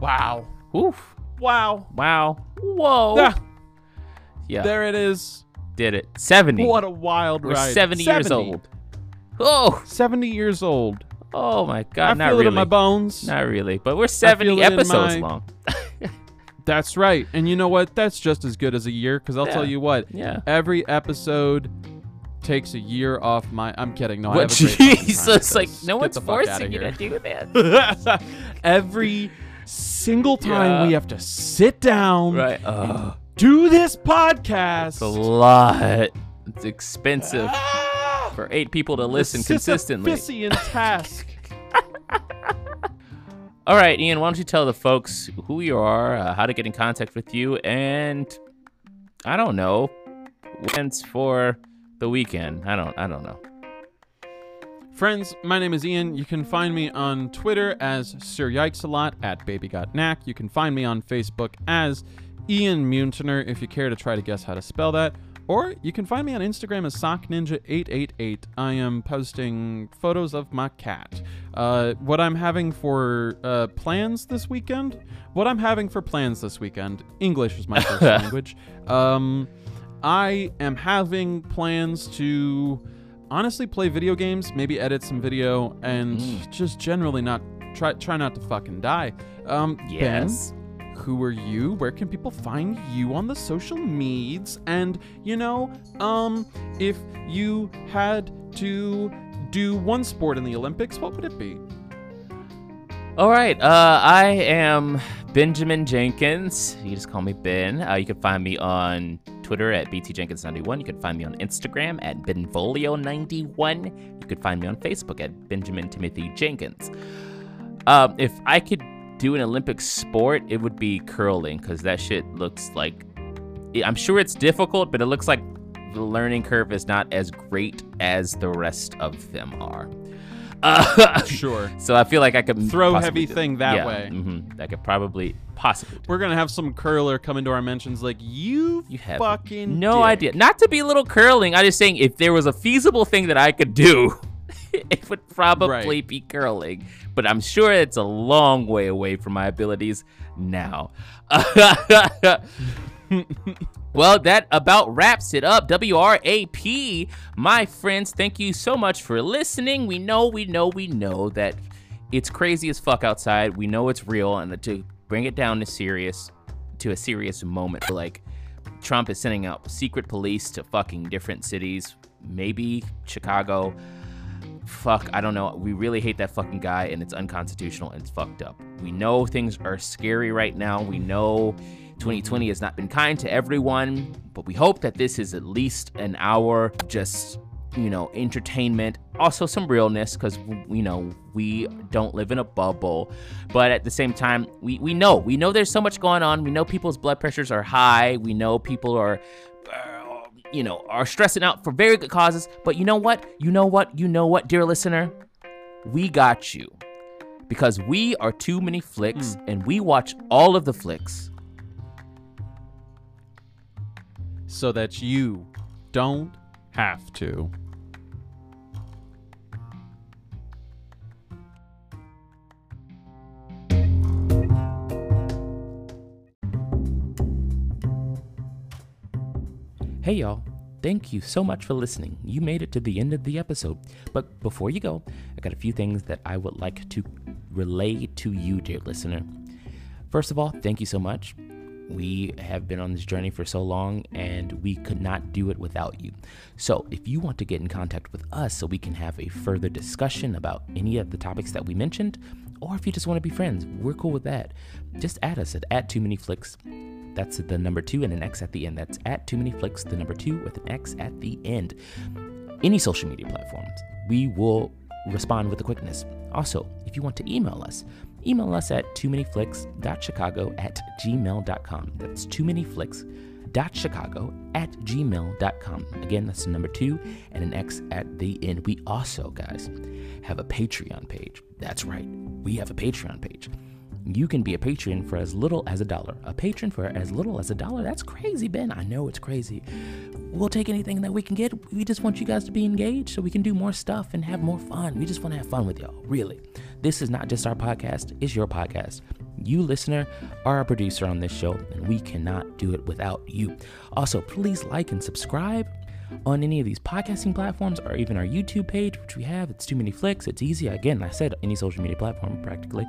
Wow. Oof. Wow. Wow. Whoa. Ah, Yeah. there it is. Did it. Seventy. What a wild We're ride. 70, years old. Oh. 70 years old. Oh my God. I not feel really. it in my bones. Not really. But we're seventy feel it in episodes my- long. That's right. And you know what? That's just as good as a year because I'll Yeah. tell you what. Yeah. Every episode takes a year off my. I'm kidding. No, I What have a great fucking time with Jesus? Like no Get one's the fuck outta forcing you to do that. Every single time Yeah. we have to sit down, right. Do this podcast. it's a lot. It's expensive Ah! for eight people to listen The consistently. Sisyphean task. All right, Ian, why don't you tell the folks who you are, uh, how to get in contact with you, and I don't know, when's for the weekend. I don't. I don't know. Friends, my name is Ian. You can find me on Twitter as Sir Yikes a lot at Baby Got Knack. You can find me on Facebook as Ian Muntiner if you care to try to guess how to spell that. Or you can find me on Instagram as SockNinja888. I am posting photos of my cat. Uh, what I'm having for uh, plans this weekend? What I'm having for plans this weekend? English is my first language. Um, I am having plans to honestly play video games, maybe edit some video, and just generally not try try not to fucking die. Um, Yes. Ben, who are you? Where can people find you on the social meds? And you know, um, if you had to do one sport in the Olympics, what would it be? All right. Uh, I am Benjamin Jenkins. You just call me Ben. Uh, you can find me on Twitter at btjenkins91. You can find me on Instagram at benvolio91. You could find me on Facebook at Benjamin Timothy Jenkins. Um, if I could do an Olympic sport, it would be curling because that shit looks like. I'm sure it's difficult, but it looks like the learning curve is not as great as the rest of them are. Uh, Sure. so I feel like I could Throw heavy thing that yeah, way. mhm, I could probably possibly. We're gonna have some curler come into our mentions like you, You have fucking no dick." idea. Not to be a little curling. I'm just saying if there was a feasible thing that I could do, it would probably Right. be curling. But I'm sure it's a long way away from my abilities now. well, that about wraps it up. WRAP, my friends, thank you so much for listening. We know, we know, we know that it's crazy as fuck outside. We know it's real, and to bring it down to serious, to a serious moment, like Trump is sending out secret police to fucking different cities, maybe Chicago. Fuck, I don't know. We really hate that fucking guy, and it's unconstitutional and it's fucked up. We know things are scary right now. We know 2020 has not been kind to everyone, but we hope that this is at least an hour just, you know, entertainment. Also, some realness, because, you know, we don't live in a bubble. But at the same time, we, we know, we know there's so much going on. We know people's blood pressures are high. We know people are uh, you know, are stressing out for very good causes. But you know what? You know what? You know what, dear listener? We got you. Because we are too many flicks and we watch all of the flicks. So that you don't have to. Hey, y'all. Thank you so much for listening. You made it to the end of the episode. But before you go, I got a few things that I would like to relay to you, dear listener. First of all, thank you so much. We have been on this journey for so long and we could not do it without you. So, if you want to get in contact with us so we can have a further discussion about any of the topics that we mentioned, or if you just want to be friends, we're cool with that. Just add us at, at Too Many Flicks. That's the number two and an X at the end. That's at Too Many Flicks, the number two with an X at the end. Any social media platforms, we will respond with a quickness. Also, if you want to email us, email us at too many flicks.chicago at gmail.com. That's too many flicks.chicago at gmail.com. Again, that's the number two and an X at the end. We also, guys, have a Patreon page. That's right, we have a Patreon page. You can be a patron for as little as a dollar. A patron for as little as a dollar? That's crazy, Ben. I know it's crazy. We'll take anything that we can get. We just want you guys to be engaged so we can do more stuff and have more fun. We just want to have fun with y'all, really. This is not just our podcast, it's your podcast. You, listener, are our producer on this show, and we cannot do it without you. Also, please like and subscribe on any of these podcasting platforms or even our YouTube page, which we have. It's Too Many Flicks. It's easy. Again, I said any social media platform practically.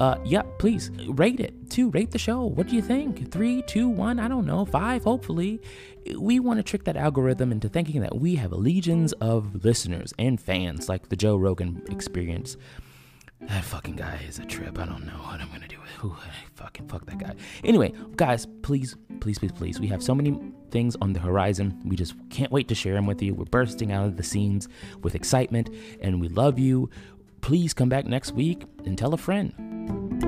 Uh, yeah, please rate it too. Rate the show. What do you think? Three, two, one, I don't know, five, hopefully. We want to trick that algorithm into thinking that we have legions of listeners and fans like the Joe Rogan experience. That fucking guy is a trip. I don't know what I'm gonna do with who fucking fuck that guy. Anyway, guys, please, please, please, please. We have so many things on the horizon. We just can't wait to share them with you. We're bursting out of the seams with excitement, and we love you. Please come back next week and tell a friend.